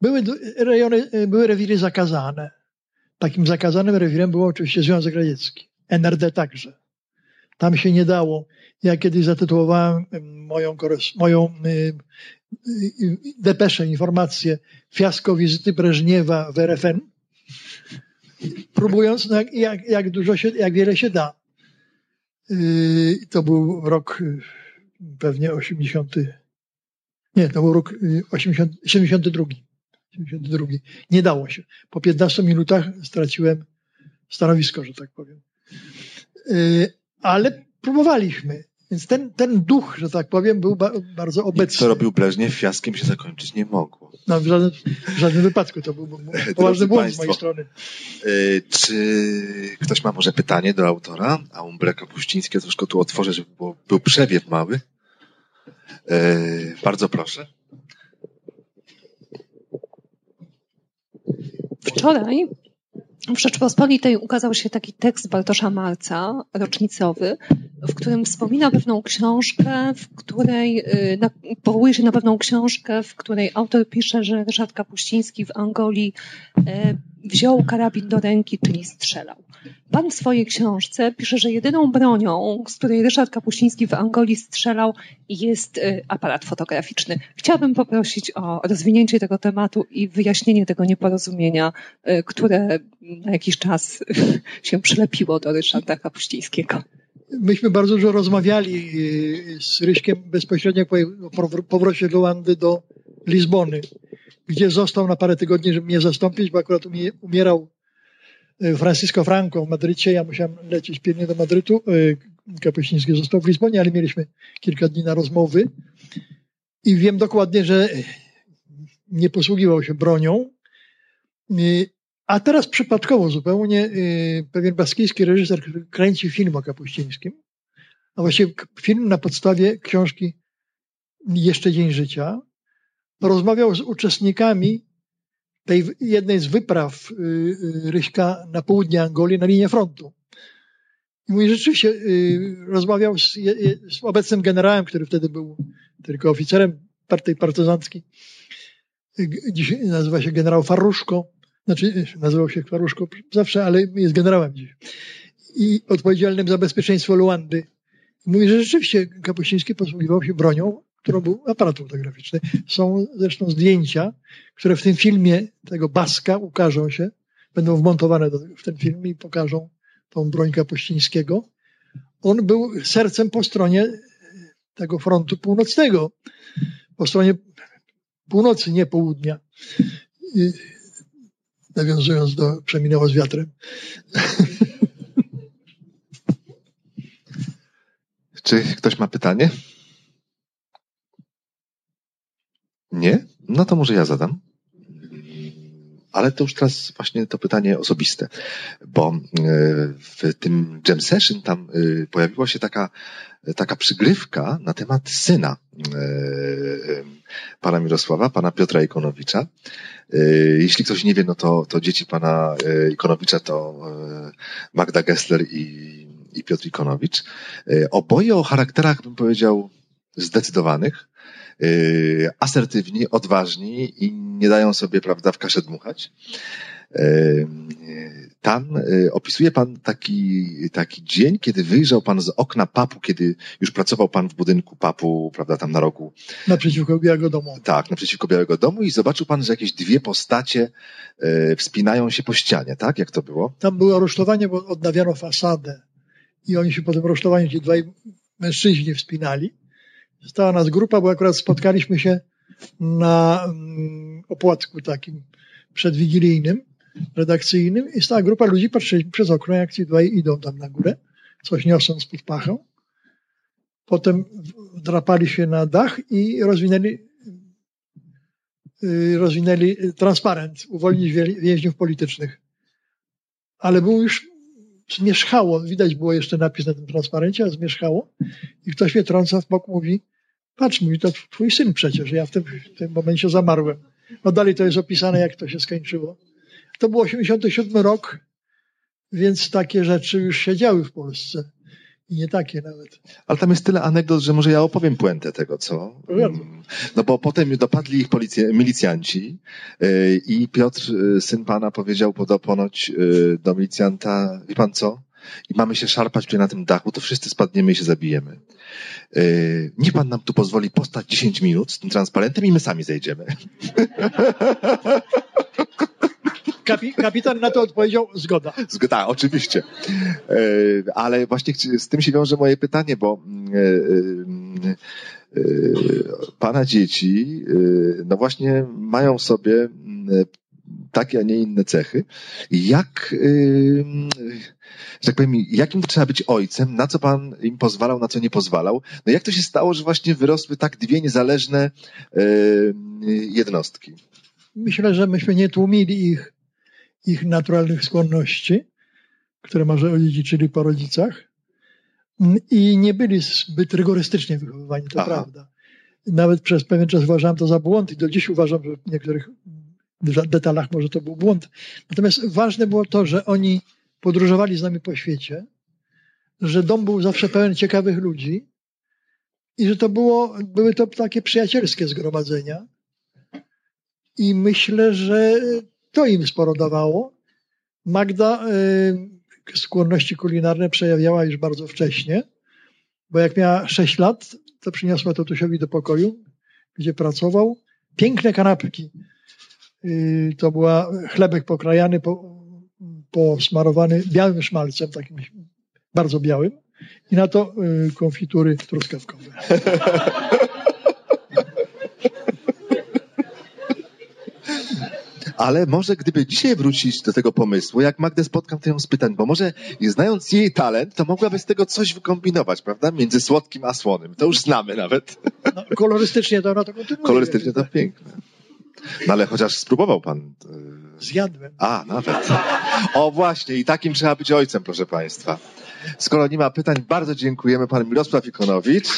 Były rejony, były rewiry zakazane. Takim zakazanym rewirem był oczywiście Związek Radziecki. NRD także. Tam się nie dało. Ja kiedyś zatytułowałem moją, moją depeszę, informację fiasko wizyty Breżniewa w RFN, próbując, no jak, jak, jak dużo się, jak wiele się da. Y, to był rok pewnie 80. Nie, to był rok 80, 72. 72. Nie dało się. Po 15 minutach straciłem stanowisko, że tak powiem. Y, ale próbowaliśmy. Więc ten, ten duch, że tak powiem, był ba bardzo obecny. I co robił Breżniew, fiaskiem się zakończyć nie mogło. No, w żadnym, w żadnym wypadku to był poważny błąd Państwo, z mojej strony. Yy, czy ktoś ma może pytanie do autora? A Umbre Kapuścińskie troszkę tu otworzę, żeby było, był przewiew mały. Yy, bardzo proszę. Wczoraj w Rzeczpospolitej ukazał się taki tekst Bartosza Marca, rocznicowy, w którym wspomina pewną książkę, w której y, na, powołuje się na pewną książkę, w której autor pisze, że Ryszard Kapuściński w Angolii y, wziął karabin do ręki, czyli strzelał. Pan w swojej książce pisze, że jedyną bronią, z której Ryszard Kapuściński w Angolii strzelał, jest y, aparat fotograficzny. Chciałabym poprosić o rozwinięcie tego tematu i wyjaśnienie tego nieporozumienia, które na jakiś czas się przylepiło do Ryszarda Kapuścińskiego. Myśmy bardzo dużo rozmawiali z Ryśkiem bezpośrednio po powrocie do Landy do Lizbony gdzie został na parę tygodni, żeby mnie zastąpić, bo akurat umierał e, Francisco Franco w Madrycie. Ja musiałem lecieć pilnie do Madrytu. E, Kapuściński został w Lizbonie, ale mieliśmy kilka dni na rozmowy. I wiem dokładnie, że nie posługiwał się bronią. E, a teraz przypadkowo zupełnie pewien baskijski reżyser kręci film o Kapuścińskim. A właściwie film na podstawie książki Jeszcze Dzień Życia rozmawiał z uczestnikami tej jednej z wypraw y, y, Ryśka na południe Angolii na linię frontu. I mówi, rzeczywiście y, rozmawiał z, z obecnym generałem, który wtedy był tylko oficerem partii partyzanckiej. Dziś nazywa się generał Faruszko. Znaczy, nazywał się Faruszko zawsze, ale jest generałem dziś. I odpowiedzialnym za bezpieczeństwo Luandy. Mówi, że rzeczywiście Kapuściński posługiwał się bronią, którą był aparat fotograficzny. Są zresztą zdjęcia, które w tym filmie tego Baska ukażą się, będą wmontowane w ten film i pokażą tą broń Kapuścińskiego. On był sercem po stronie tego frontu północnego, po stronie północy, nie południa. I nawiązując do przeminęło z wiatrem. Czy ktoś ma pytanie? Nie? No to może ja zadam. Ale to już teraz właśnie to pytanie osobiste, bo e, w tym jam session tam e, pojawiła się taka, taka przygrywka na temat syna e, pana Mirosława, pana Piotra Ikonowicza. Jeśli ktoś nie wie, no to, to dzieci pana Ikonowicza to Magda Gessler i, i Piotr Ikonowicz. Oboje o charakterach, bym powiedział, zdecydowanych asertywni, odważni i nie dają sobie, prawda, w kaszę dmuchać. Y, tam y, opisuje pan taki, taki dzień, kiedy wyjrzał pan z okna papu, kiedy już pracował pan w budynku papu, prawda, tam na rogu. Naprzeciwko Białego Domu. Tak, naprzeciwko Białego Domu i zobaczył pan, że jakieś dwie postacie wspinają się po ścianie, tak? Jak to było? Tam było rusztowanie, bo odnawiano fasadę i oni się po tym rusztowaniu, ci dwaj mężczyźni wspinali Stała nas grupa, bo akurat spotkaliśmy się na mm, opłatku takim przedwigilijnym, redakcyjnym i stała grupa ludzi, patrzyliśmy przez okno, jak ci dwaj idą tam na górę, coś niosąc pod pachą. Potem drapali się na dach i rozwinęli, y, rozwinęli transparent, uwolnić więźniów politycznych. Ale był już zmierzchało, widać było jeszcze napis na tym transparencie, a zmierzchało i ktoś mnie trąca w bok, mówi, patrz, mówi, to twój syn przecież, ja w tym, w tym momencie zamarłem. No dalej to jest opisane, jak to się skończyło. To był 87 rok, więc takie rzeczy już się działy w Polsce. I nie takie nawet. Ale tam jest tyle anegdot, że może ja opowiem puentę tego, co? Mm. No bo potem dopadli ich policje, milicjanci yy, i Piotr, yy, syn pana, powiedział ponoć yy, do milicjanta, wie pan co? I mamy się szarpać tutaj na tym dachu, to wszyscy spadniemy i się zabijemy. Yy, niech pan nam tu pozwoli postać 10 minut z tym transparentem i my sami zejdziemy. Kapi, kapitan na to odpowiedział zgoda. Zgoda, oczywiście. E, ale właśnie z tym się wiąże moje pytanie, bo e, e, pana dzieci, no właśnie mają sobie takie, a nie inne cechy. Jak, że tak powiem, jakim trzeba być ojcem, na co pan im pozwalał, na co nie pozwalał? No jak to się stało, że właśnie wyrosły tak dwie niezależne jednostki? Myślę, że myśmy nie tłumili ich ich naturalnych skłonności, które może odziedziczyli po rodzicach i nie byli zbyt rygorystycznie wychowywani, to Aha. prawda. Nawet przez pewien czas uważałem to za błąd i do dziś uważam, że w niektórych detalach może to był błąd. Natomiast ważne było to, że oni podróżowali z nami po świecie, że dom był zawsze pełen ciekawych ludzi i że to było, były to takie przyjacielskie zgromadzenia. I myślę, że to im sporo dawało. Magda y, skłonności kulinarne przejawiała już bardzo wcześnie, bo jak miała 6 lat, to przyniosła Tatusiowi do pokoju, gdzie pracował. Piękne kanapki. Y, to była chlebek pokrajany, posmarowany białym szmalcem, takim bardzo białym. I na to y, konfitury truskawkowe. Ale może gdyby dzisiaj wrócić do tego pomysłu, jak Magdę spotkam, to ją spytam, bo może znając jej talent, to mogłaby z tego coś wykombinować, prawda? Między słodkim a słonym. To już znamy nawet. No, kolorystycznie to ona to kontynuuje. Kolorystycznie to piękne. No ale chociaż spróbował pan. E, Zjadłem. A, nawet. O właśnie, i takim trzeba być ojcem, proszę państwa. Skoro nie ma pytań, bardzo dziękujemy pan Mirosław Ikonowicz.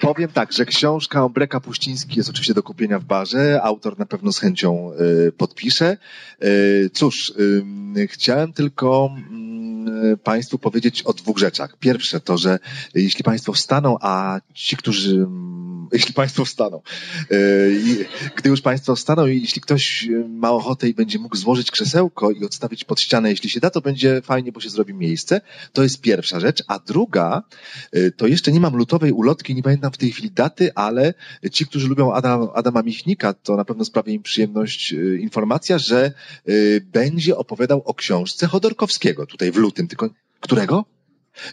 Powiem tak, że książka Ombreka Puściński jest oczywiście do kupienia w barze. Autor na pewno z chęcią e, podpisze. E, cóż, chciałem tylko mm, Państwu powiedzieć o dwóch rzeczach. Pierwsze to, że jeśli Państwo wstaną, a ci, którzy jeśli Państwo wstaną. I gdy już Państwo wstaną i jeśli ktoś ma ochotę i będzie mógł złożyć krzesełko i odstawić pod ścianę, jeśli się da, to będzie fajnie, bo się zrobi miejsce. To jest pierwsza rzecz. A druga, to jeszcze nie mam lutowej ulotki, nie pamiętam w tej chwili daty, ale ci, którzy lubią Adam, Adama Michnika, to na pewno sprawi im przyjemność informacja, że będzie opowiadał o książce Chodorkowskiego tutaj w lutym. Tylko którego?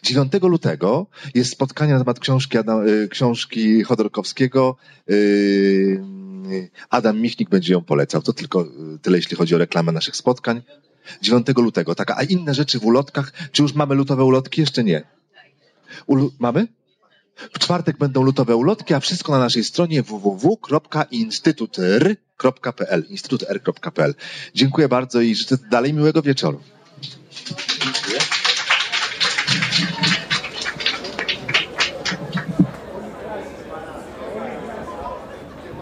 9 lutego jest spotkanie na temat książki, Adam, y, książki Chodorkowskiego. Y, Adam Michnik będzie ją polecał. To tylko y, tyle, jeśli chodzi o reklamę naszych spotkań. 9 lutego, tak. A inne rzeczy w ulotkach? Czy już mamy lutowe ulotki? Jeszcze nie. Ulu mamy? W czwartek będą lutowe ulotki, a wszystko na naszej stronie www.instytutr.pl instytutr.pl Dziękuję bardzo i życzę dalej miłego wieczoru.